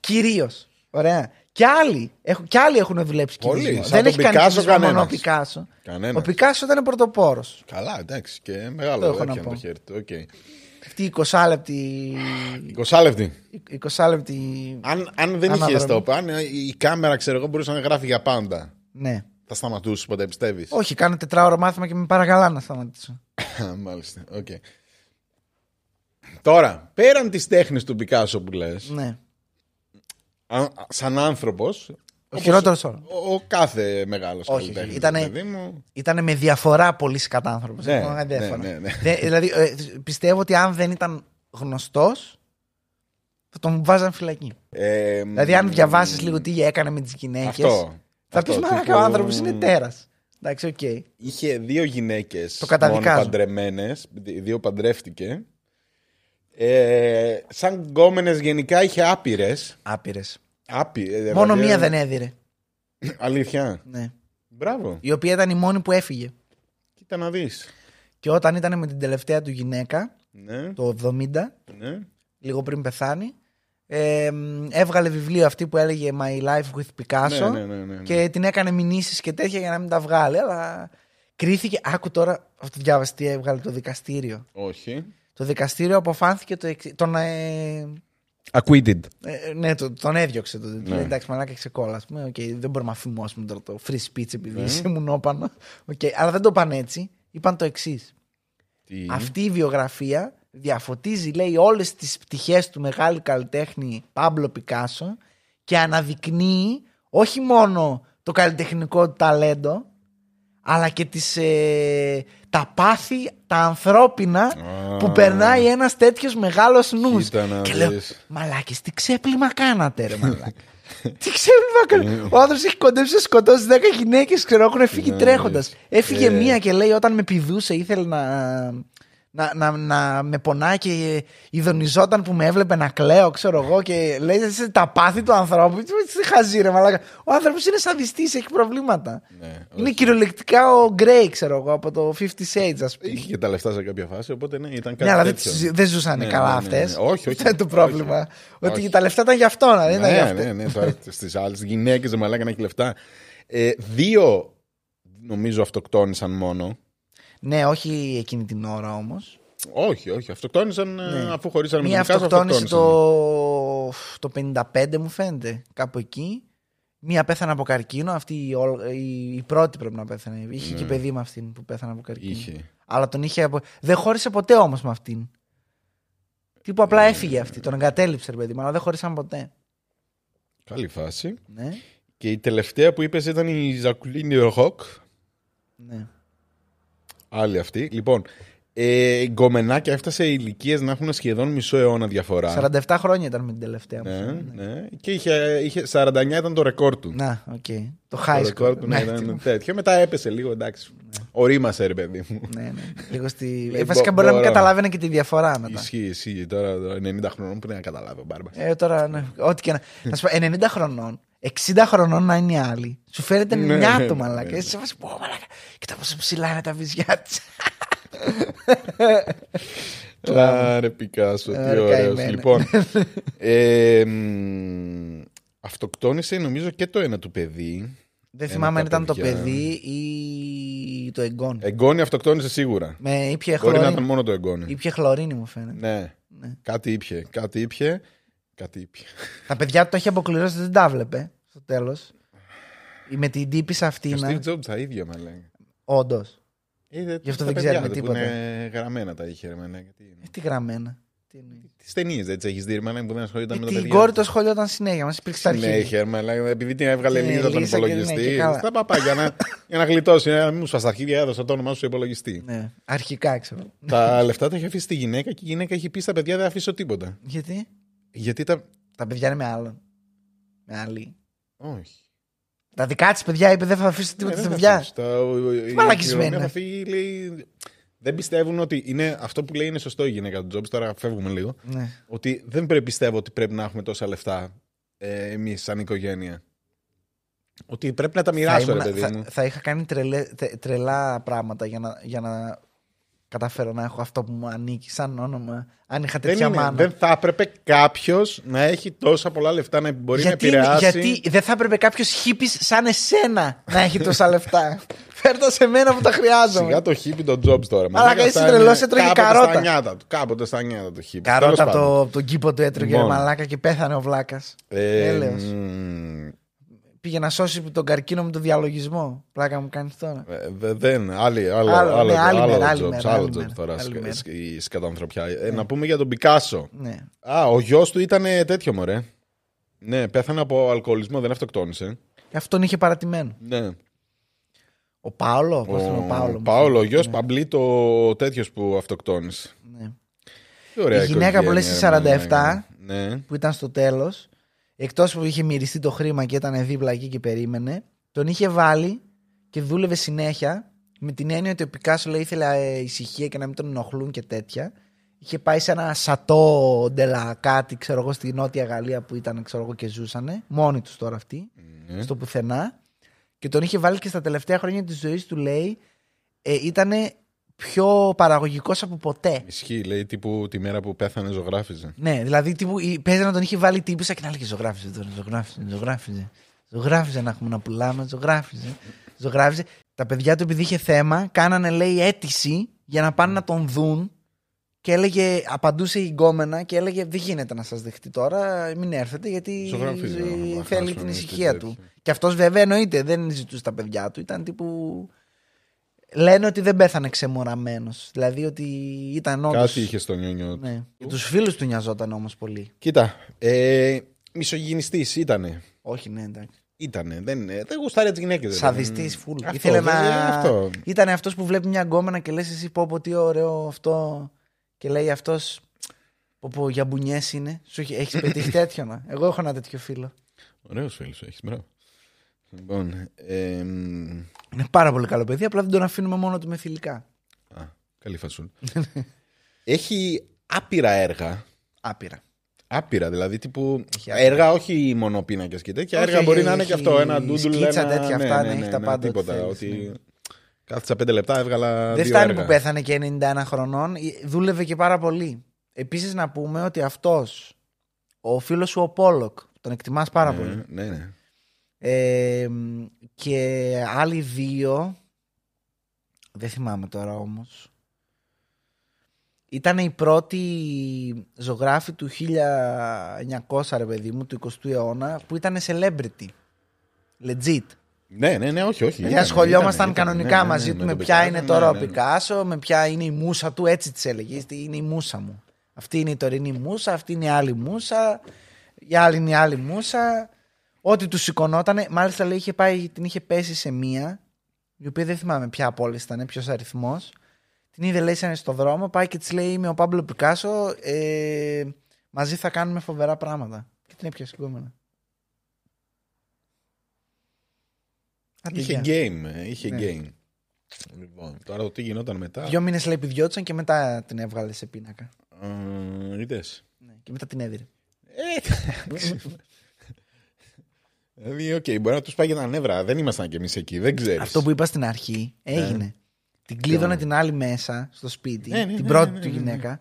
Κυρίως. Ωραία. Και άλλοι, έχουν, και άλλοι έχουν δουλέψει Πολλοί, κυβισμό. σαν Δεν τον έχει κάνει Πικάσο κυβισμό μόνο ο κανένας. Πικάσο. Κανένας. Ο Πικάσο ήταν πρωτοπόρος. Καλά, εντάξει. Και Το μεγάλο έχω να έπιανε πω. το χέρι του. οκ. Αυτή η 20 λεπτή. 20 λεπτή. 20 λεπτή. Αν, αν δεν Αναδρομή. είχε stop, αν η κάμερα ξέρω εγώ μπορούσε να γράφει για πάντα. Ναι. Θα σταματούσε ποτέ, πιστεύεις; Όχι, κάνω τετράωρο μάθημα και με παρακαλάν να σταματήσω. Μάλιστα. οκ. Τώρα, πέραν της τέχνης του Πικάσο που λες, Ναι. σαν άνθρωπος. Ο χειρότερος όρο. Ο, ο κάθε μεγάλος Όχι, καλλιτέχνης. ήτανε- παιδί μου. Ήταν με διαφορά πολύ σκατάνθρωπος. Ναι, ναι, ναι, ναι. δηλαδή, ε, πιστεύω ότι αν δεν ήταν γνωστός, θα τον βάζαν φυλακή. Ε, Δηλαδή, αν διαβάσεις λίγο τι έκανε με τις γυναίκες, Αυτό. θα πει Αυτό, Μαλάκα, τύπου- ο άνθρωπος είναι τέρας. Εντάξει, οκ. Είχε δύο γυναίκες Το καταδικάζω. παντρεμένες. Δύο παντρεύτηκε. Ε, σαν γκόμενες γενικά είχε άπειρες. Άπειρες. Άπειρε. Μόνο μία δεν έδιρε. Αλήθεια. Ναι. Μπράβο. Η οποία ήταν η μόνη που έφυγε. Κοίτα να δεις. Και όταν ήταν με την τελευταία του γυναίκα, Ναι, το 70, ναι. λίγο πριν πεθάνει, ε, μ, έβγαλε βιβλίο αυτή που έλεγε My Life with Picasso Ναι, ναι, ναι, ναι, ναι. και την έκανε μηνύσεις και τέτοια για να μην τα βγάλει. Αλλά κρίθηκε. Άκου τώρα, αυτό διάβασες τι έβγαλε το δικαστήριο. Όχι. Το δικαστήριο αποφάνθηκε το εξή. Τον, ε, Acquitted. ε, ναι, το- τον έδιωξε. Το, Ναι. Λέει, εντάξει, μαλάκα ξεκόλα. Ας πούμε, οκ, δεν μπορούμε να φιμώσουμε τώρα το free speech επειδή Ναι. είσαι μουνόπανο. Οκ, αλλά δεν το είπαν έτσι. Είπαν το εξής. Τι; Αυτή η βιογραφία διαφωτίζει, λέει, όλες τις πτυχές του μεγάλου καλλιτέχνη Πάμπλο Πικάσο και αναδεικνύει όχι μόνο το καλλιτεχνικό του ταλέντο, αλλά και τις, ε, τα πάθη, τα ανθρώπινα Α. που περνάει ένας τέτοιος μεγάλος νους. Κοίτα να Και λέω, δεις. μαλάκες, τι ξέπλυμα κάνατε ρε μαλάκα. τι ξέπλυμα κάνατε. Ο άνθρωπος έχει κοντέψει να σκοτώσει 10 γυναίκες, ξέρω, έχουν φύγει Ναι, τρέχοντας. Έφυγε ε. μία και λέει όταν με πηδούσε ήθελε να, να, να, να με πονάει και ειδονιζόταν που με έβλεπε να κλαίω, ξέρω εγώ. Και λέει «Είσαι τα πάθη του ανθρώπου. Τι τι χαζί, ρε μαλάκα. Ο άνθρωπος είναι σαδιστής, έχει προβλήματα. Ναι, είναι όχι. κυριολεκτικά ο Γκρέι, ξέρω εγώ, από το 50 Shades, ας πούμε. Είχε και τα λεφτά σε κάποια φάση, οπότε ναι, ήταν κάτι Ναι, αλλά δεν, τέτοιο. τις- δεν ζούσαν Ναι, καλά ναι, ναι, ναι. αυτέ. Όχι, όχι. Αυτό είναι το πρόβλημα. Όχι. Ότι Όχι. τα λεφτά ήταν για αυτό, δεν ήταν για Ναι, αυτό. ναι, ναι. Τώρα στις άλλες γυναίκες δεν μαλάκα να έχει λεφτά. Ε, δύο νομίζω αυτοκτόνησαν μόνο. Ναι, όχι εκείνη την ώρα όμως. Όχι, όχι. Αυτοκτόνησαν ε, Ναι. αφού χωρίσαν με Μία τον Πικάσο, αυτοκτόνησε αυτοκτόνησαν. το, το 55 μου φαίνεται, κάπου εκεί. Μία πέθανε από καρκίνο, αυτή η, όλ- η, η πρώτη πρέπει να πέθανε. Είχε και παιδί με αυτήν που πέθανε από καρκίνο. Ναι. Είχε. Αλλά τον είχε απο... Δεν χώρισε ποτέ όμως με αυτήν. Τύπου απλά Ναι. έφυγε αυτή. Τον εγκατέλειψε, ρε παιδί μου, αλλά δεν χωρίσαν ποτέ. Καλή φάση. Ναι, Και η τελευταία που είπες ήταν η Ζακλίν Ροκ. ναι. Άλλη αυτή. Λοιπόν, ε, η γκομενάκιας έφτασε ηλικίες να έχουν σχεδόν μισό αιώνα διαφορά. 47 χρόνια ήταν με την τελευταία μου. Ναι, φαίνεται. ναι. Και είχε, είχε 49 ήταν το ρεκόρ του. Να, οκ. Το Το high ρεκόρ score. του Ναι, ναι, ήταν τι- τέτοιο. Μετά έπεσε λίγο, εντάξει. Ωρίμασε, ρε παιδί μου. ναι, ναι. Λίγο στη... Λέει, ε, βασικά μπο- μπορεί να μην μπορώ. καταλάβαινε και τη διαφορά μετά. Ισχύει, ισχύει. Τώρα το 90 χρονών που να καταλάβει ο Μπάρμπα. Ε, τώρα, ναι. Ό,τι και να. Να σου πω, 90 χρονών, 60 χρονών να είναι οι άλλοι. Σου φαίνεται Ναι, μια ναι, του ναι, μαλάκα. ναι. Εσύ σε φάση, πω μαλάκα. Κοίτα πόσο ψηλά είναι τα βυζιά της. Άρε Πικάσο, τι Ωραία, ωραίος. καημένα. Λοιπόν, ε, μ, αυτοκτόνησε νομίζω και το ένα του παιδί. Δεν Ένα θυμάμαι αν τα ήταν το παιδιά. παιδί ή το εγγόνι. Εγγόνι αυτοκτόνησε σίγουρα. Με ήπια Μπορεί να ήταν χλωρίνη. μόνο το εγγόνι. Ήπια χλωρίνη μου φαίνεται. Ναι, Ναι. κάτι ήπια. Κάτι ήπια. Κάτι ήπια. Τα παιδιά του τα είχε αποκληρώσει, δεν τα βλέπε στο τέλος. Με την τύπησα αυτή Και ο να. Steve Jobs τα ίδια με λέει. Όντως. Ε, Γι' αυτό τα δεν παιδιά ξέρουμε του που τίποτα. Είναι γραμμένα τα είχε. Ρε, μαλάκα, τι είναι. Ε, τι γραμμένα. Τι εννοεί. Τις ταινίες έτσι έχεις δει, ρε, μαλάκα, που δεν ασχολούνταν με τα Ε, Την παιδιά. κόρη το σχολιόταν συνέχεια. Μας υπήρξε στα αρχή. Συνέχεια, ρε, μαλάκα, επειδή την έβγαλε Και Λίζα τον Λίζα και ναι, υπολογιστή. και καλά. Στα παπά για να, για να γλιτώσει. Να μην μου σπας τα αρχίδια, έδωσα το όνομά σου στο υπολογιστή. Ναι, αρχικά ξέρω. τα λεφτά τα είχε αφήσει τη γυναίκα και η γυναίκα είχε πει στα παιδιά δεν αφήσω τίποτα. Γιατί; Γιατί τα. τα παιδιά είναι με άλλον. Με άλλη. Όχι. Τα δικά της παιδιά είπε δεν θα αφήσει τίποτα Ναι, στα δεν παιδιά. θα αφήσεις. Τα- ο- ο- η μαλακισμένη κληρονομιά είναι. θα φύγει, λέει, Δεν πιστεύουν ότι είναι αυτό που λέει είναι σωστό η γυναίκα του Τζόμπς. Τώρα φεύγουμε λίγο. Ναι. Ότι δεν πρέπει, πιστεύω ότι πρέπει να έχουμε τόσα λεφτά ε, εμείς σαν οικογένεια. Ότι πρέπει να τα Θα, μοιράσω, ρε ήμουνα- παιδί θα, μου. θα είχα κάνει τρελέ- τε- τρελά πράγματα για να, για να καταφέρω να έχω αυτό που μου ανήκει σαν όνομα. Αν είχα Δεν, τέτοια είναι, μάνα. δεν θα έπρεπε κάποιος να έχει τόσα πολλά λεφτά να μπορεί γιατί, να επηρεάσει. γιατί δεν θα έπρεπε κάποιος χίπης σαν εσένα να έχει τόσα λεφτά; Φέρτα σε μένα που τα χρειάζομαι. Σιγά το χίπι τον Jobs τώρα. Αλλά Μαλάκα, είσαι αυτά τρελός, είναι έτρωγε κάποτε καρότα. Στα νιάτα του. Κάποτε στα νιάτα του χίπι. Καρότα Τέλος από πάντων. το, από τον κήπο του έτρωγε Λοιπόν. ρε μαλάκα και πέθανε ο βλάκας. Ε, Έλεος. Μ, Πήγε να σώσει τον καρκίνο με τον διαλογισμό. Πλάκα μου κάνεις τώρα. ε, δε- δεν, άλλη, άλλο, Άλλο, άλλο, ναι, άλλη άλλο μέρα, άλλη jobs, μέρα, άλλο άλλη jobs μέρα, τώρα άλλη σκα- μέρα. σκα- η σκατανθρωπιά. Ε, Να πούμε για τον Πικάσο. Ναι. Α, ο γιος του ήταν τέτοιο μωρέ. Ναι, πέθανε από αλκοολισμό, δεν αυτοκτόνησε. Και αυτόν είχε παρατημένο. Ναι. Ο Πάολο, πώς είναι ο Πάολο. μου Πάολο, ο φαίνεται. γιος Ναι, Παμπλή, το τέτοιος που αυτοκτόνησε. ναι. Τι ωραία Η γυναίκα που λες οικογένεια, στις ρε, 47. μαλάκα. Ναι. Που ήταν στο τέλος, εκτός που είχε μυριστεί το χρήμα και ήταν δίπλα εκεί και περίμενε, τον είχε βάλει και δούλευε συνέχεια με την έννοια ότι ο Πικάσο λέει ήθελε ε, ησυχία και να μην τον ενοχλούν και τέτοια. Είχε πάει σε ένα σατό ντελα κάτι, ξέρω εγώ, στη Νότια Γαλλία που ήταν, ξέρω εγώ, και ζούσανε. Μόνοι τους τώρα αυτοί. Ναι. στο πουθενά και τον είχε βάλει και στα τελευταία χρόνια της ζωής του λέει ε, ήταν πιο παραγωγικός από ποτέ. Ισχύει, λέει τύπου τη μέρα που πέθανε ζωγράφιζε. Ναι, δηλαδή τύπου, η- παίζει να τον είχε βάλει τύπουσα και να λέγε ζωγράφιζε τώρα, ζωγράφιζε, ζωγράφιζε. Ζωγράφιζε να έχουμε να πουλάμε, ζωγράφιζε. Ζωγράφιζε. Τα παιδιά του επειδή είχε θέμα, κάνανε λέει αίτηση για να πάνε να τον δουν και έλεγε, απαντούσε η γκόμενα και έλεγε δεν γίνεται να σας δεχτεί τώρα, μην έρθετε γιατί Ζωγραφίζει, ε, να θέλει χάσουμε την τη ησυχία τέτοια. του. Και αυτός βέβαια εννοείται δεν ζητούσε τα παιδιά του, ήταν τύπου... Λένε ότι δεν πέθανε ξεμοραμένος, δηλαδή ότι ήταν όντως... Κάτι είχε στο νιόνιο του. Ναι. Για τους φίλους του νοιαζόταν όμως πολύ. Κοίτα, ε, μισογυνιστή ήτανε. Όχι, ναι, εντάξει. Ήτανε. Δεν, δεν γουστάρει τις γυναίκες. Σαδιστής φουλ. Αυτό, Ήθελε να. δεν- αυτό. Ήταν αυτός που βλέπει μια γκόμενα και λες: Εσύ πω, πω τι ωραίο αυτό. Και λέει αυτός. Πω, πω για μπουνιέ είναι. Σου έχεις πετύχει τέτοιο να. Εγώ έχω ένα τέτοιο φίλο. Ωραίος φίλος έχεις. Μπράβο. Λοιπόν. Ε, μ, Είναι πάρα πολύ καλό παιδί, απλά δεν τον αφήνουμε μόνο του με θηλυκά. α, καλή φασούλ. έχει άπειρα έργα. Άπειρα. Άπειρα, δηλαδή τύπου. Έχει άπειρα. Έργα, όχι μόνο πίνακε και τέτοια. Όχι, έργα μπορεί έχει- να είναι και έχει αυτό. Ένα ντούντουλ. σκίτσα, ένα, τέτοια, ναι, αυτά, ναι, ναι, ναι, έχει τα ναι, πάντα ό,τι Τίποτα. θέλεις, Ότι ναι. κάθισα πέντε λεπτά, έβγαλα. δεν δύο φτάνει έργα. που πέθανε και 91 χρονών. ε, Δούλευε και πάρα πολύ. Επίσης να πούμε ότι αυτός, ο φίλος σου ο Πόλοκ, τον εκτιμάς πάρα πολύ. Ναι, ναι, ναι. Ε, και άλλοι δύο δεν θυμάμαι τώρα όμως ήταν η πρώτη ζωγράφη του 1900 ρε παιδί μου του 20ου αιώνα που ήταν celebrity legit Ναι, ναι, ναι, όχι, όχι. Δηλαδή ήταν, ασχολιόμασταν ήταν, κανονικά ναι, ναι, μαζί ναι, του με με τον ποια Πικάσο, είναι ναι, τώρα ναι, ο ναι. Πικάσο, με ποια είναι η μουσα του, έτσι της έλεγε. «Αυτή Είναι η μουσα μου. Αυτή είναι η τωρινή μουσα, αυτή είναι η άλλη μουσα, η άλλη είναι η άλλη μουσα. Ό,τι τους σηκωνόταν, μάλιστα λέει είχε πάει, την είχε πέσει σε μία, η οποία δεν θυμάμαι ποια από όλες ήταν, ποιος αριθμός. Την είδε λέει σαν στο δρόμο, πάει και της λέει: Είμαι ο Πάμπλο Πικάσο, ε, μαζί θα κάνουμε φοβερά πράγματα. Και την έπιασε συγκόμενα. Άντε, Είχε γεια. game, ε, είχε Ναι. game. Λοιπόν, τώρα το τι γινόταν μετά. Δύο μήνες λέει πηδιώτησαν και μετά την έβγαλε σε πίνακα. Ε, είδες. Ναι, και μετά την έδιρε. Δηλαδή, οκ, μπορεί να τους πάει για τα νεύρα. Δεν ήμασταν κι εμείς εκεί, δεν ξέρεις. Αυτό που είπα στην αρχή έγινε. Την κλείδωνε Ποιο; την άλλη μέσα στο σπίτι, Ναι, ναι, την ναι, πρώτη ναι, ναι, του ναι. γυναίκα.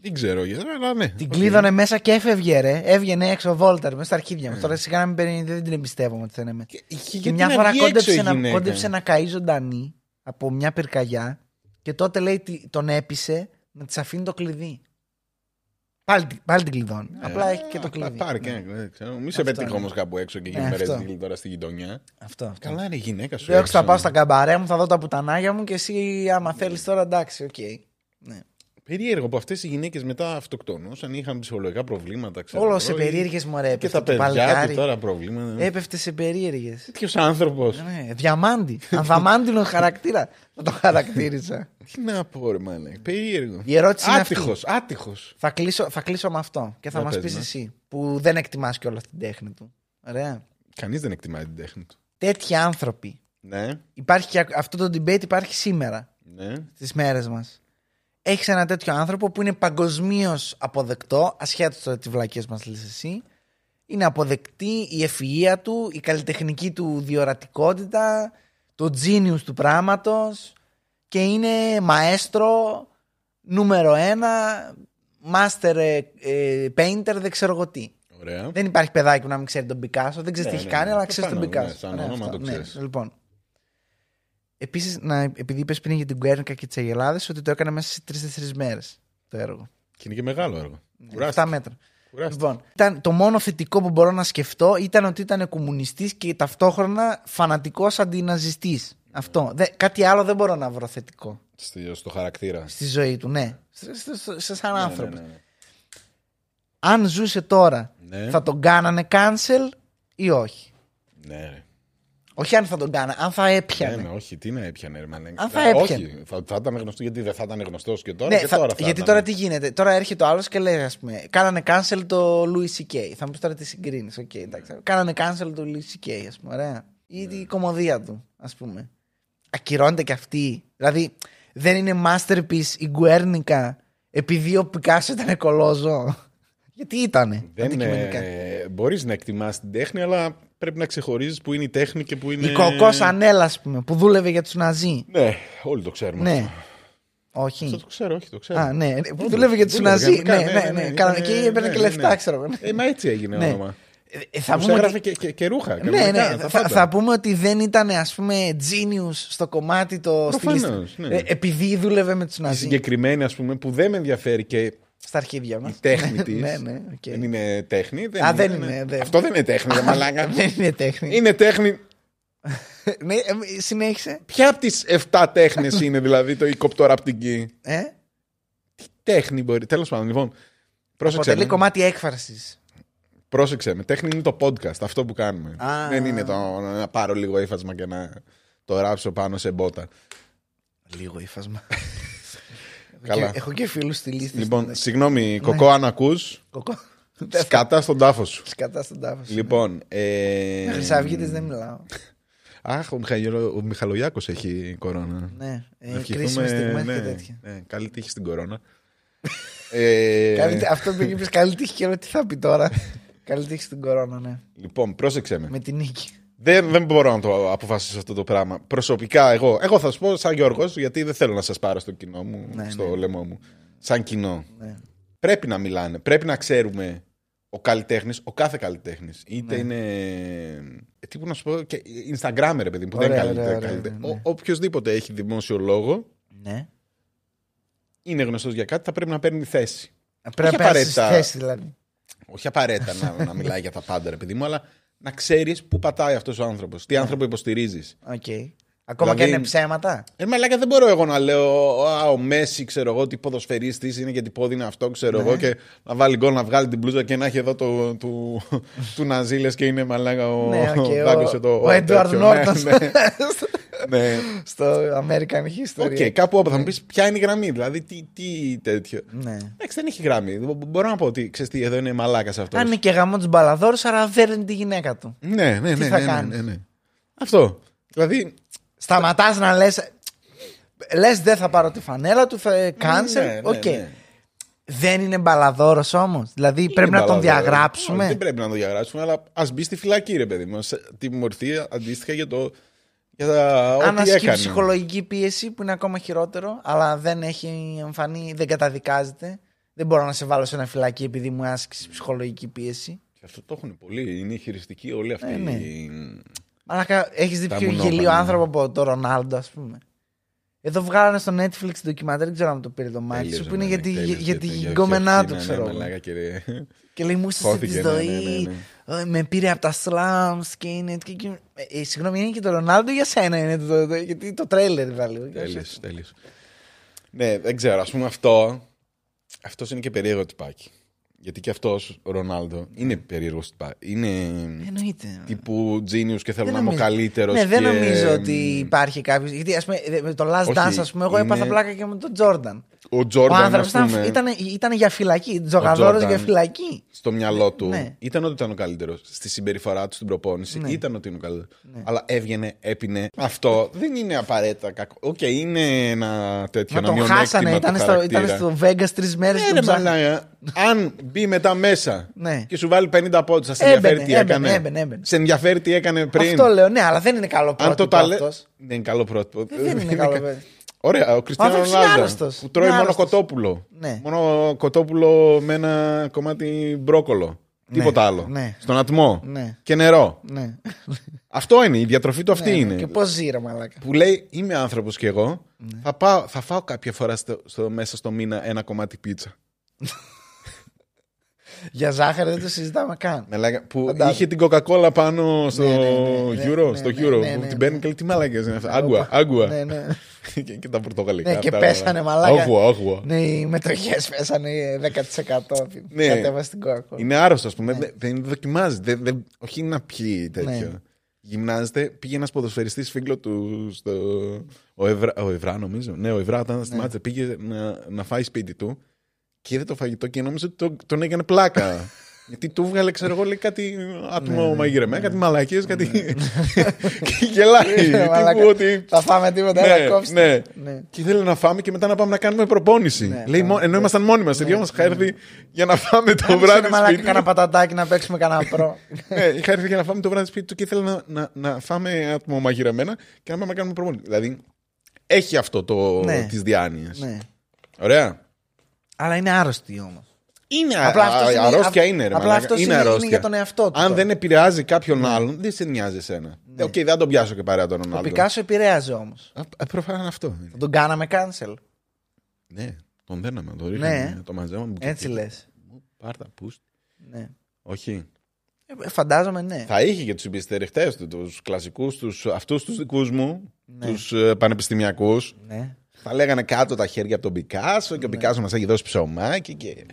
Δεν ξέρω, γιατί, αλλά ναι. Την οκ. κλείδωνε μέσα και έφευγε, ρε. Έβγαινε έξω βόλτερ μέσα στα αρχίδια μου. Τώρα σιγά να μην παίρνει, δεν την εμπιστεύομαι ότι θα είναι. Και, είχε- Και γιατί μια να φορά βγει έξω κόντεψε η να, γυναίκα. κόντεψε να καεί ζωντανή από μια πυρκαγιά και τότε λέει τι- τον έπεισε να της αφήνει το κλειδί. Πάλι, την- πάλι την κλειδώνει. Ε, Απλά έχει και το θα κλειδί. Πάρει και Ναι. ένα, δεν ξέρω. Μη σε Αυτό πετύχω είναι. όμως κάπου έξω και Ναι, γίνει αυτό. μερέ τώρα στη γειτονιά. Αυτό, αυτό. Καλά, είναι η γυναίκα σου. Λέω ότι θα έξω. πάω στα καμπαρέ μου, θα δω τα πουτανάγια μου και εσύ άμα θέλεις τώρα εντάξει, οκ. Ναι. Περίεργο που αυτές οι γυναίκες μετά αυτοκτονούσαν, είχαν ψυχολογικά προβλήματα. Ξέρω, Όλο εγώ, σε ή- περίεργες μωρέ. Και έπεφτε τα το παιδιά του παλικάρι. τώρα προβλήματα. Έπεφτε σε περίεργες. Τέτοιος άνθρωπος. Ναι, διαμάντι. Ανθαμάντινο χαρακτήρα. Θα το χαρακτήριζα. Τι να πω, ρε μάνα. Περίεργο. Η ερώτηση είναι Άτυχο, αυτή. άτυχος. Θα κλείσω, θα κλείσω με αυτό και θα Για μας πες πεις μας. εσύ που δεν εκτιμάς κιόλας την τέχνη του. Ωραία. Κανείς δεν εκτιμάει την τέχνη του. Τέτοιοι άνθρωποι. Ναι, Υπάρχει και αυτό το debate υπάρχει σήμερα ναι. στις μέρες μας. Έχεις ένα τέτοιο άνθρωπο που είναι παγκοσμίως αποδεκτό, ασχέτως τώρα τι βλακίες μας λες εσύ. Είναι αποδεκτή η ευφυΐα του, η καλλιτεχνική του διορατικότητα, το genius του πράγματος και είναι μαέστρο νούμερο ένα, master ε, ε, painter, δεν ξέρω εγώ τι. Ωραία. Δεν υπάρχει παιδάκι που να μην ξέρει τον Πικάσο. Δεν ξέρεις Ναι, τι έχει ναι, κάνει, ναι. αλλά Το ξέρει τον πάνω, ναι, Πικάσο. σαν Ωραία, όνομα αυτό, το ναι. ξέρεις. Λοιπόν. Επίσης, επειδή είπες πριν για την Γκουέρνικα και τις Αγελάδες, ότι το έκανε μέσα σε τρει-τέσσερι μέρες το έργο. Και είναι και μεγάλο έργο. 7 Κουράστηκε. μέτρα. Κουράστηκε. Λοιπόν, ήταν, το μόνο θετικό που μπορώ να σκεφτώ ήταν ότι ήταν κομμουνιστής και ταυτόχρονα φανατικός αντιναζιστής. Αυτό. Δε, κάτι άλλο δεν μπορώ να βρω θετικό Στη- Στο χαρακτήρα. στη ζωή του. Ναι. Σε, σε- σε- σε σαν Ναι, άνθρωπος. ναι, ναι. Αν ζούσε τώρα, Ναι. θα τον κάνανε cancel ή όχι; Ναι, ρε. Όχι αν θα τον κάνανε, αν θα έπιανε. Ναι, ναι, όχι, τι να έπιανε, ρε μαλάκα. Αν θα Ε, έπιανε. Όχι, θα, θα ήταν γνωστό γιατί δεν θα ήταν γνωστός και τώρα. Ναι, και θα- τώρα θα γιατί ήταν. τώρα τι γίνεται. Τώρα έρχεται ο άλλος και λέει, ας πούμε, κάνανε cancel το Louis C.K. Θα μου πεις τώρα τι συγκρίνεις. Οκ, εντάξει. Κάνανε cancel το Louis C.K. ας πούμε, ωραία. Ή Ναι. η κωμωδία του, ας πούμε. Ακυρώνεται και αυτή. Δηλαδή, δεν είναι masterpiece η Γκουέρνικα επειδή ο Πικάσο ήταν κωλόζωο. γιατί ήτανε. Δεν αντικειμενικά. είναι... Μπορείς να εκτιμάς την τέχνη, αλλά πρέπει να ξεχωρίζεις που είναι η τέχνη και που είναι. Η Κοκό Σανέλ, ας πούμε, που δούλευε για τους Ναζί. Ναι, όλοι το ξέρουμε. Ναι. Αυτό. Όχι. Αυτό το ξέρω, όχι, το ξέρω. Α, ναι. ναι, Που Όντως, δούλευε για τους δούλευε Ναζί. γενικά, Ναι, ναι, ναι. Κανονική Ήτανε- έπαιρνε ναι, και ναι, λεφτά, ναι. ξέρω. εγώ. Ε, μα έτσι έγινε Ναι. όνομα. Ε, Θα Τους πούμε, έγραφε ότι... και, και, και ρούχα. ναι, κανονικά, ναι, τα θα, πάντα. θα πούμε ότι δεν ήταν ας πούμε genius στο κομμάτι το Προφανώς, στιλιστικό. ναι. Ε, επειδή δούλευε με τους Η Ναζί συγκεκριμένη, ας πούμε, που δεν με ενδιαφέρει και στα αρχίδια μας. η τέχνη της. ναι, ναι, οκ. Δεν είναι τέχνη. Δεν Α, δεν είναι, δεν- Αυτό δεν είναι τέχνη, ρε μαλάκα. δεν είναι τέχνη. είναι τέχνη. ναι, ε, συνέχισε. Ποια από τις 7 τέχνες είναι δηλαδή το η κοπτοραπτική. Ε, Τέχνη μπορεί. Τέλος πάντων, λοιπόν. Πρόσεξε. αποτελεί με. κομμάτι έκφρασης. Πρόσεξε με. Τέχνη είναι το podcast, αυτό που κάνουμε. Α. Δεν είναι το να πάρω λίγο ύφασμα και να το ράψω πάνω σε μπότα. Λίγο ύφασμα. Καλά. Και- Έχω και φίλους στη λίστα. Λοιπόν, στην- συγγνώμη, κοκό, αν ακούς, Κοκό. σκατά στον τάφος σου. Σκατά στον τάφος σου. Λοιπόν. Ε... Με Χρυσαυγίτες δεν μιλάω. Αχ, ο, Μιχαλο... ο Μιχαλογιάκος έχει κορώνα. Ναι, ε, Να ευχηθούμε, κρίσιμες στιγμές ναι, και τέτοια. ναι, καλή τύχη στην κορώνα. ε, Καλή- Αυτό που είπες καλή τύχη και τι θα πει τώρα. Καλή τύχη στην κορώνα, ναι. Λοιπόν, πρόσεξε με. Με τη νίκη. Δεν, δεν μπορώ να το αποφασίσω αυτό το πράγμα. Προσωπικά, εγώ, εγώ θα σου πω σαν Γιώργος, γιατί δεν θέλω να σας πάρω στο κοινό μου, Ναι, στο ναι. λαιμό μου. Σαν κοινό. Ναι. Πρέπει να μιλάνε. Πρέπει να ξέρουμε ο καλλιτέχνης, ο κάθε καλλιτέχνης. Είτε Ναι. είναι. ε, Τι που να σου πω, και Instagram, ρε παιδί μου, που δεν Ωραία, είναι ωραία, καλλιτέ- ωραία, καλλιτέ- ναι, ναι. Ο- Οποιοςδήποτε έχει δημόσιο λόγο, ναι. είναι γνωστός για κάτι, θα πρέπει να παίρνει θέση. Πρέπει να πέρασει απαραίτητα. θέση δηλαδή. Όχι απαραίτητα να, να μιλάει για τα πάντα, ρε παιδί μου, αλλά να ξέρεις πού πατάει αυτός ο άνθρωπος. Τι άνθρωπο υποστηρίζεις. Οκ. Ακόμα Δηλαδή- και αν είναι ψέματα. Ε, μαλάκα, δεν μπορώ εγώ να λέω Α, ο Μέση, ξέρω εγώ, τι ποδοσφαιρίστης είναι και τι πόδι είναι αυτό, ξέρω Ναι. εγώ, και να βάλει γκολ, να βγάλει την μπλούζα και να έχει εδώ το, του, του Ναζίλε και είναι μαλάκα ο, Ναι, οκ, ο- δάγκωσε το. ο Έντουαρντ τέτοιο. Νόρτον. Ναι, ναι, ναι. Στο American History. OK, κάπου όπου θα μου πεις ποια είναι η γραμμή, δηλαδή τι, τι τέτοιο. Ναι. Εντάξει, δεν έχει γραμμή. Μπο- Μπορώ να πω ότι ξέρεις τι, εδώ είναι μαλάκας αυτός. Αν είναι και γαμώ τους μπαλαδόρους, άρα δέρνει τη γυναίκα του. Ναι, ναι, Τι ναι. θα ναι, ναι, κάνεις; ναι, ναι. Αυτό. Δηλαδή. Σταματάς να λες. Λες δεν θα πάρω τη φανέλα του, θα ναι, cancel. ναι, Οκ. ναι. Δεν είναι μπαλαδόρος όμως. Δηλαδή πρέπει Είναι να τον μπαλαδόρος. Όχι, διαγράψουμε. Δεν πρέπει να τον διαγράψουμε, αλλά ας μπει στη φυλακή, ρε παιδί μου. Σε τη μορφή αντίστοιχα για το. Για τα Αν ό,τι ασκεί έκανε. ψυχολογική πίεση που είναι ακόμα χειρότερο, αλλά δεν έχει εμφανή, δεν καταδικάζεται. Δεν μπορώ να σε βάλω σε ένα φυλακή επειδή μου άσκησε ψυχολογική πίεση. Και αυτό το έχουν πολύ. Είναι χειριστικοί όλοι αυτοί. Ε, ναι. οι- Αλλά έχεις δει Τα πιο μουνόπανα. γελίο άνθρωπο από το Ρονάλντο, ας πούμε. Εδώ βγάλανε στο Netflix ντοκιμαντέρ, δεν ξέρω αν το πήρε το μάτι Τέλειος, σου, που είναι ναι, για τη, τέλειος, για τη για- γκόμενά για- του, ναι, ξέρω. ναι, εγώ. μαλάκα, και- Και λέει μου στη Χώθηκε, τη ναι, ζωή. Ναι, ναι, ε, Με πήρε από τα slums και είναι. Και, και, ε, ε, συγγνώμη, είναι και το Ρονάλντο για σένα είναι το, το- γιατί το τρέλερ δηλαδή. Τέλειος, τέλειος. Ναι, δεν ξέρω. Α πούμε αυτό. Αυτός είναι και περίεργο τυπάκι. Γιατί και αυτός ο Ρονάλντο είναι περίεργος τυπάκι. Είναι Εννοείται. τύπου genius και θέλω Δεν να είμαι ο νομίζω- καλύτερος. Ναι, δεν νομίζω ότι υπάρχει κάποιο. Γιατί ας πούμε, με το Last Όχι, Dance, ας πούμε, εγώ έπαθα είναι- πλάκα και με τον Τζόρνταν. Ο Ο Τζόρνταν, άνθρωπος ας πούμε, ήταν, ήταν για φυλακή. Τζογαδόρος Jordan. για φυλακή. στο μυαλό του Ναι. ήταν ότι ήταν ο καλύτερος. Στη συμπεριφορά του, στην προπόνηση, Ναι. ήταν ότι είναι ο καλύτερος. Αλλά έβγαινε, έπινε. Αυτό δεν είναι απαραίτητα κακό. Οκ, είναι ένα τέτοιο Μα ένα τον χάσανε. μειονέκτημα Ήταν του στο, χαρακτήρα. ήταν στο Vegas τρεις μέρες. Ναι, ρε, μαλάκα. Αν μπει μετά μέσα Ναι. και σου βάλει 50 πόντους, θα σε Έμπαινε, ενδιαφέρει τι έμπαινε, έκανε. έμπαινε, έμπαινε. Σε ενδιαφέρει τι έκανε πριν. Αυτό λέω, ναι, αλλά δεν είναι καλό Αν πρότυπο το ταλέ... αυτός. Δεν είναι καλό πρότυπο. Δεν είναι καλό πρότυπο. Ωραία, ο Κριστιανό άνθρωπος είναι Ρονάλντο. άρρωστος. Που τρώει Είναι μόνο άρρωστος. κοτόπουλο. Ναι. Μόνο κοτόπουλο με ένα κομμάτι μπρόκολο. Τίποτα άλλο. ναι. Στον ατμό. Ναι. Και νερό. Ναι. Αυτό είναι, η διατροφή του αυτή Ναι, είναι. Και πώς ζει, ρε μαλάκα. Που λέει, είμαι άνθρωπος κι εγώ. Ναι. Θα, πάω, θα φάω κάποια φορά στο, στο- μέσα στο μήνα ένα κομμάτι πίτσα. Για ζάχαρη δεν το συζητάμε καν. Μαλάκα, που Φαντάζομαι. είχε την Coca-Cola πάνω στο Ναι, ναι, ναι, ναι, Euro. ναι, στο ναι, Euro. ναι, που ναι, την ναι. παίρνει και λέει τι μαλάκες είναι αυτά. Άγκουα, άγκουα. Ναι, ναι. και, και τα πορτογαλικά. Ναι, και αυτά, πέσανε μαλάκα. Άγουα, άγουα. Ναι, οι μετοχέ πέσανε 10%. Ναι. Κατέβασε την κόκο. Είναι άρρωστο, ας πούμε. Δεν- Δεν δοκιμάζεται. Δεν- δεν- όχι να πιει τέτοιο. Ναι. Γυμνάζεται. Πήγε ένας ποδοσφαιριστής φίλο του. Στο... Ο, Ευρά, ο Ευρά, νομίζω. Ναι, ο Ευρά όταν σταμάτησε πήγε να, να φάει σπίτι του και είδε το φαγητό και νόμιζε ότι το- τον έκανε πλάκα. Γιατί του βγάλε, ξέρω εγώ, λέει κάτι άτομο μαγειρεμένα, κάτι μαλακίε, κάτι. και γελάει. Ναι, μαλάκα. τύπου ότι. Θα φάμε τίποτα, Ναι, έλα κόψτε. ναι. Ναι. Και ήθελε να φάμε και μετά να πάμε να κάνουμε προπόνηση. Ναι, Λέει, ναι. «Μο- ενώ ήμασταν μόνοι μας, οι δυο μα είχα έρθει για να φάμε το Άνοιξε, βράδυ ρε μαλάκα, σπίτι. κάνα πατατάκι να παίξουμε κανένα Pro. Ναι, είχα έρθει για να φάμε το βράδυ σπίτι του και ήθελα να, να, να φάμε ατμομαγειρεμένα και να πάμε να κάνουμε προπόνηση. Δηλαδή, έχει αυτό το Ναι. της διάνοιας. Ναι. Ωραία. Αλλά είναι άρρωστοι όμως. Είναι Απλά αυτός α- είναι- αρρώστια απ- είναι, ρε απλά μαλάκα. αυτός είναι είναι- είναι αρρώστια. για τον εαυτό του Αν τώρα. δεν επηρεάζει κάποιον άλλον, δεν σε νοιάζει εσένα. Ε, Οκ, δεν τον πιάσω και παρέα τον Ο Ρονάλντο. Πικάσο επηρέαζε όμως. Προφανώς αυτό. είναι. Θα τον κάναμε cancel. Ναι, τον δέναμε, τον Ναι. ρίχναμε, το μαζεύαμε. Έτσι λες. Πάρτα, πούστ. Ναι. Όχι. Ε, Φαντάζομαι ναι. Θα είχε και τους υπηστεριχτέ του, τους κλασικούς, αυτούς τους δικούς μου, Ναι. τους πανεπιστημιακούς. ναι. Θα λέγανε κάτω τα χέρια από τον Πικάσο και ο Πικάσο μας έχει δώσει ψωμάκι και.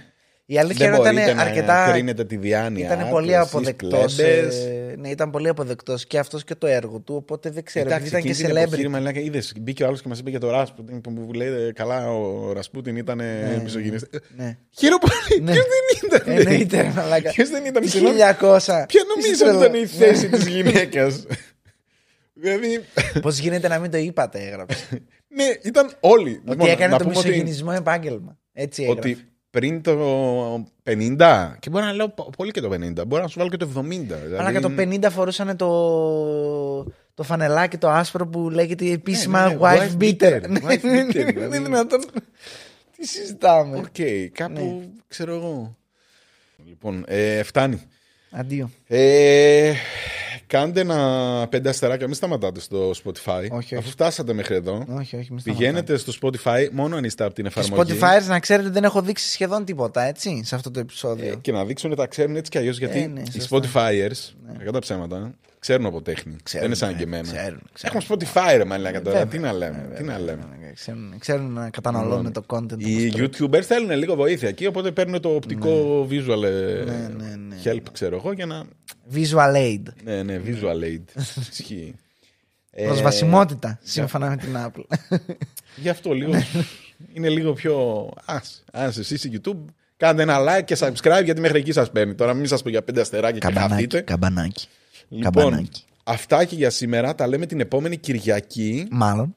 Η αλήθεια Δεν είναι μπορείτε ήταν να αρκετά. κρίνετε τη διάνοια. Ήταν του, πολύ εσείς αποδεκτός. κλέμπες. ναι, ήταν πολύ αποδεκτός και αυτός και το έργο του. Οπότε δεν ξέρω. Εντάξει, επειδή ήταν εκείνη και την εποχή, celebrity. ρε μαλάκα, είδες, μπήκε ο άλλος και μας είπε για το Ράσπουτιν που μου λέει ε, καλά ο Ρασπούτιν ήταν ναι, μισογενιστή. Ναι. Χαίρομαι πολύ. Ναι. Ποιος δεν ήταν. Εννοείται, ρε μαλάκα. Ποιος δεν ήταν. Τι συγγνώμη. 1900. Ποια νομίζω ότι ήταν η θέση της γυναίκας; Δηλαδή. Πώς γίνεται να μην το είπατε, έγραψε. Ναι, ήταν όλοι. ότι Λοιπόν, έκανε να το πούμε ότι- μισογενισμό επάγγελμα. Έτσι έγραψε. Ότι πριν το 50, και μπορεί να λέω πο- πολύ και το 50, μπορεί να σου βάλω και το 70. Δηλαδή, Αλλά και το 50 φορούσαν το, το φανελάκι το άσπρο που λέγεται επίσημα Ναι, ναι, ναι, wife wife beater. beater, Ναι, wife ναι, beater, ναι, δηλαδή. Δεν είναι δυνατόν. Τι συζητάμε. Οκ, κάπου Ναι. ξέρω εγώ. Λοιπόν, ε, φτάνει. Αντίο. Ε, κάντε ένα πέντε αστεράκια, μην σταματάτε στο Spotify. όχι. Αφού φτάσατε μέχρι εδώ, Όχι, όχι, μη πηγαίνετε στο Spotify μόνο αν είστε από την Και εφαρμογή. Spotify, να ξέρετε, δεν έχω δείξει σχεδόν τίποτα, έτσι, σε αυτό το Ε, επεισόδιο. και να δείξουν τα ξέρουν έτσι κι αλλιώς. Γιατί Ε, ναι, οι σωστά. Spotifyers, κακά τα ψέματα, ξέρουν από τέχνη. Ξέρουν, δεν είναι σαν ναι, και εμένα. ξέρουν, ξέρουν. Έχουμε Spotify, ρε μαλάκα τώρα. Βέβαια, Τι να λέμε. βέβαια, τι να βέβαια, λέμε. βέβαια. Ξέρουν, ξέρουν να καταναλώνουν το content. Λοιπόν, Οι όπως πρέπει. YouTubers θέλουν λίγο βοήθεια εκεί, οπότε παίρνουν το οπτικό visual ε, Ναι, ναι, ναι. help, ξέρω εγώ, για να. Visual aid. Ναι, ναι, visual aid. Ισχύει. Ε, Προσβασιμότητα, σύμφωνα με την Apple. Γι' αυτό λίγο. είναι λίγο πιο. Ας, ας εσείς σε YouTube κάντε ένα like και subscribe γιατί μέχρι εκεί σας παίρνει. Τώρα μην σας πω για πέντε αστεράκια και καμπανάκι, χαθείτε. καμπανάκι. Λοιπόν, καμπανάκι. αυτά και για σήμερα τα λέμε την επόμενη Κυριακή. Μάλλον,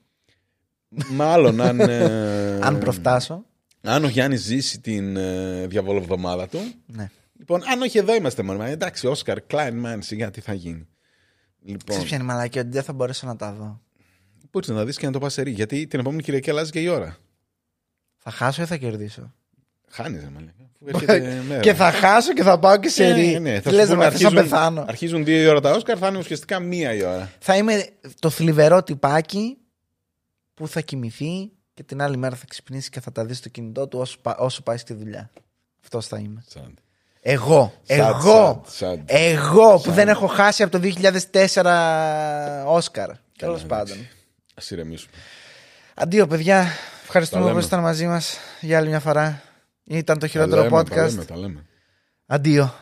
Μάλλον αν. ε, αν προφτάσω. αν ο Γιάννης ζήσει την ε, διαβολοβδομάδα του. Ναι. Λοιπόν, αν όχι εδώ είμαστε μόνο. μα Εντάξει, Όσκαρ, Κλάιν, σιγά τι θα γίνει. Λοιπόν, Ξέρεις ποια είναι η μαλακή, ότι δεν θα μπορέσω να τα δω. μπορείς να δεις και να το πας σερή. Γιατί την επόμενη Κυριακή αλλάζει και η ώρα. Θα χάσω ή θα κερδίσω; Χάνεις, ρε μαλάκα. Αφού έρχεται μέρα. και θα χάσω και θα πάω και σε Ναι, ρί. ναι, ναι. Τι λες, σου να πούνε, θες να πεθάνω. αρχίζουν δύο η ώρα τα Όσκαρ, θα είναι ουσιαστικά μία η ώρα. Θα είμαι το θλιβερό τυπάκι που θα κοιμηθεί και την άλλη μέρα θα ξυπνήσει και θα τα δεις στο κινητό του όσο, πα- όσο πάεις στη δουλειά. Αυτός θα είμαι. Σαν. Εγώ, Sad, εγώ, sad, sad. εγώ που δεν έχω χάσει από το 2004 Όσκαρ. Τέλος πάντων. Α ηρεμήσουμε. Αντίο, παιδιά. Ευχαριστούμε Τα που λέμε. ήσασταν μαζί μας για άλλη μια φορά. Ήταν το Τα χειρότερο λέμε, τα podcast. λέμε, τα λέμε. Αντίο.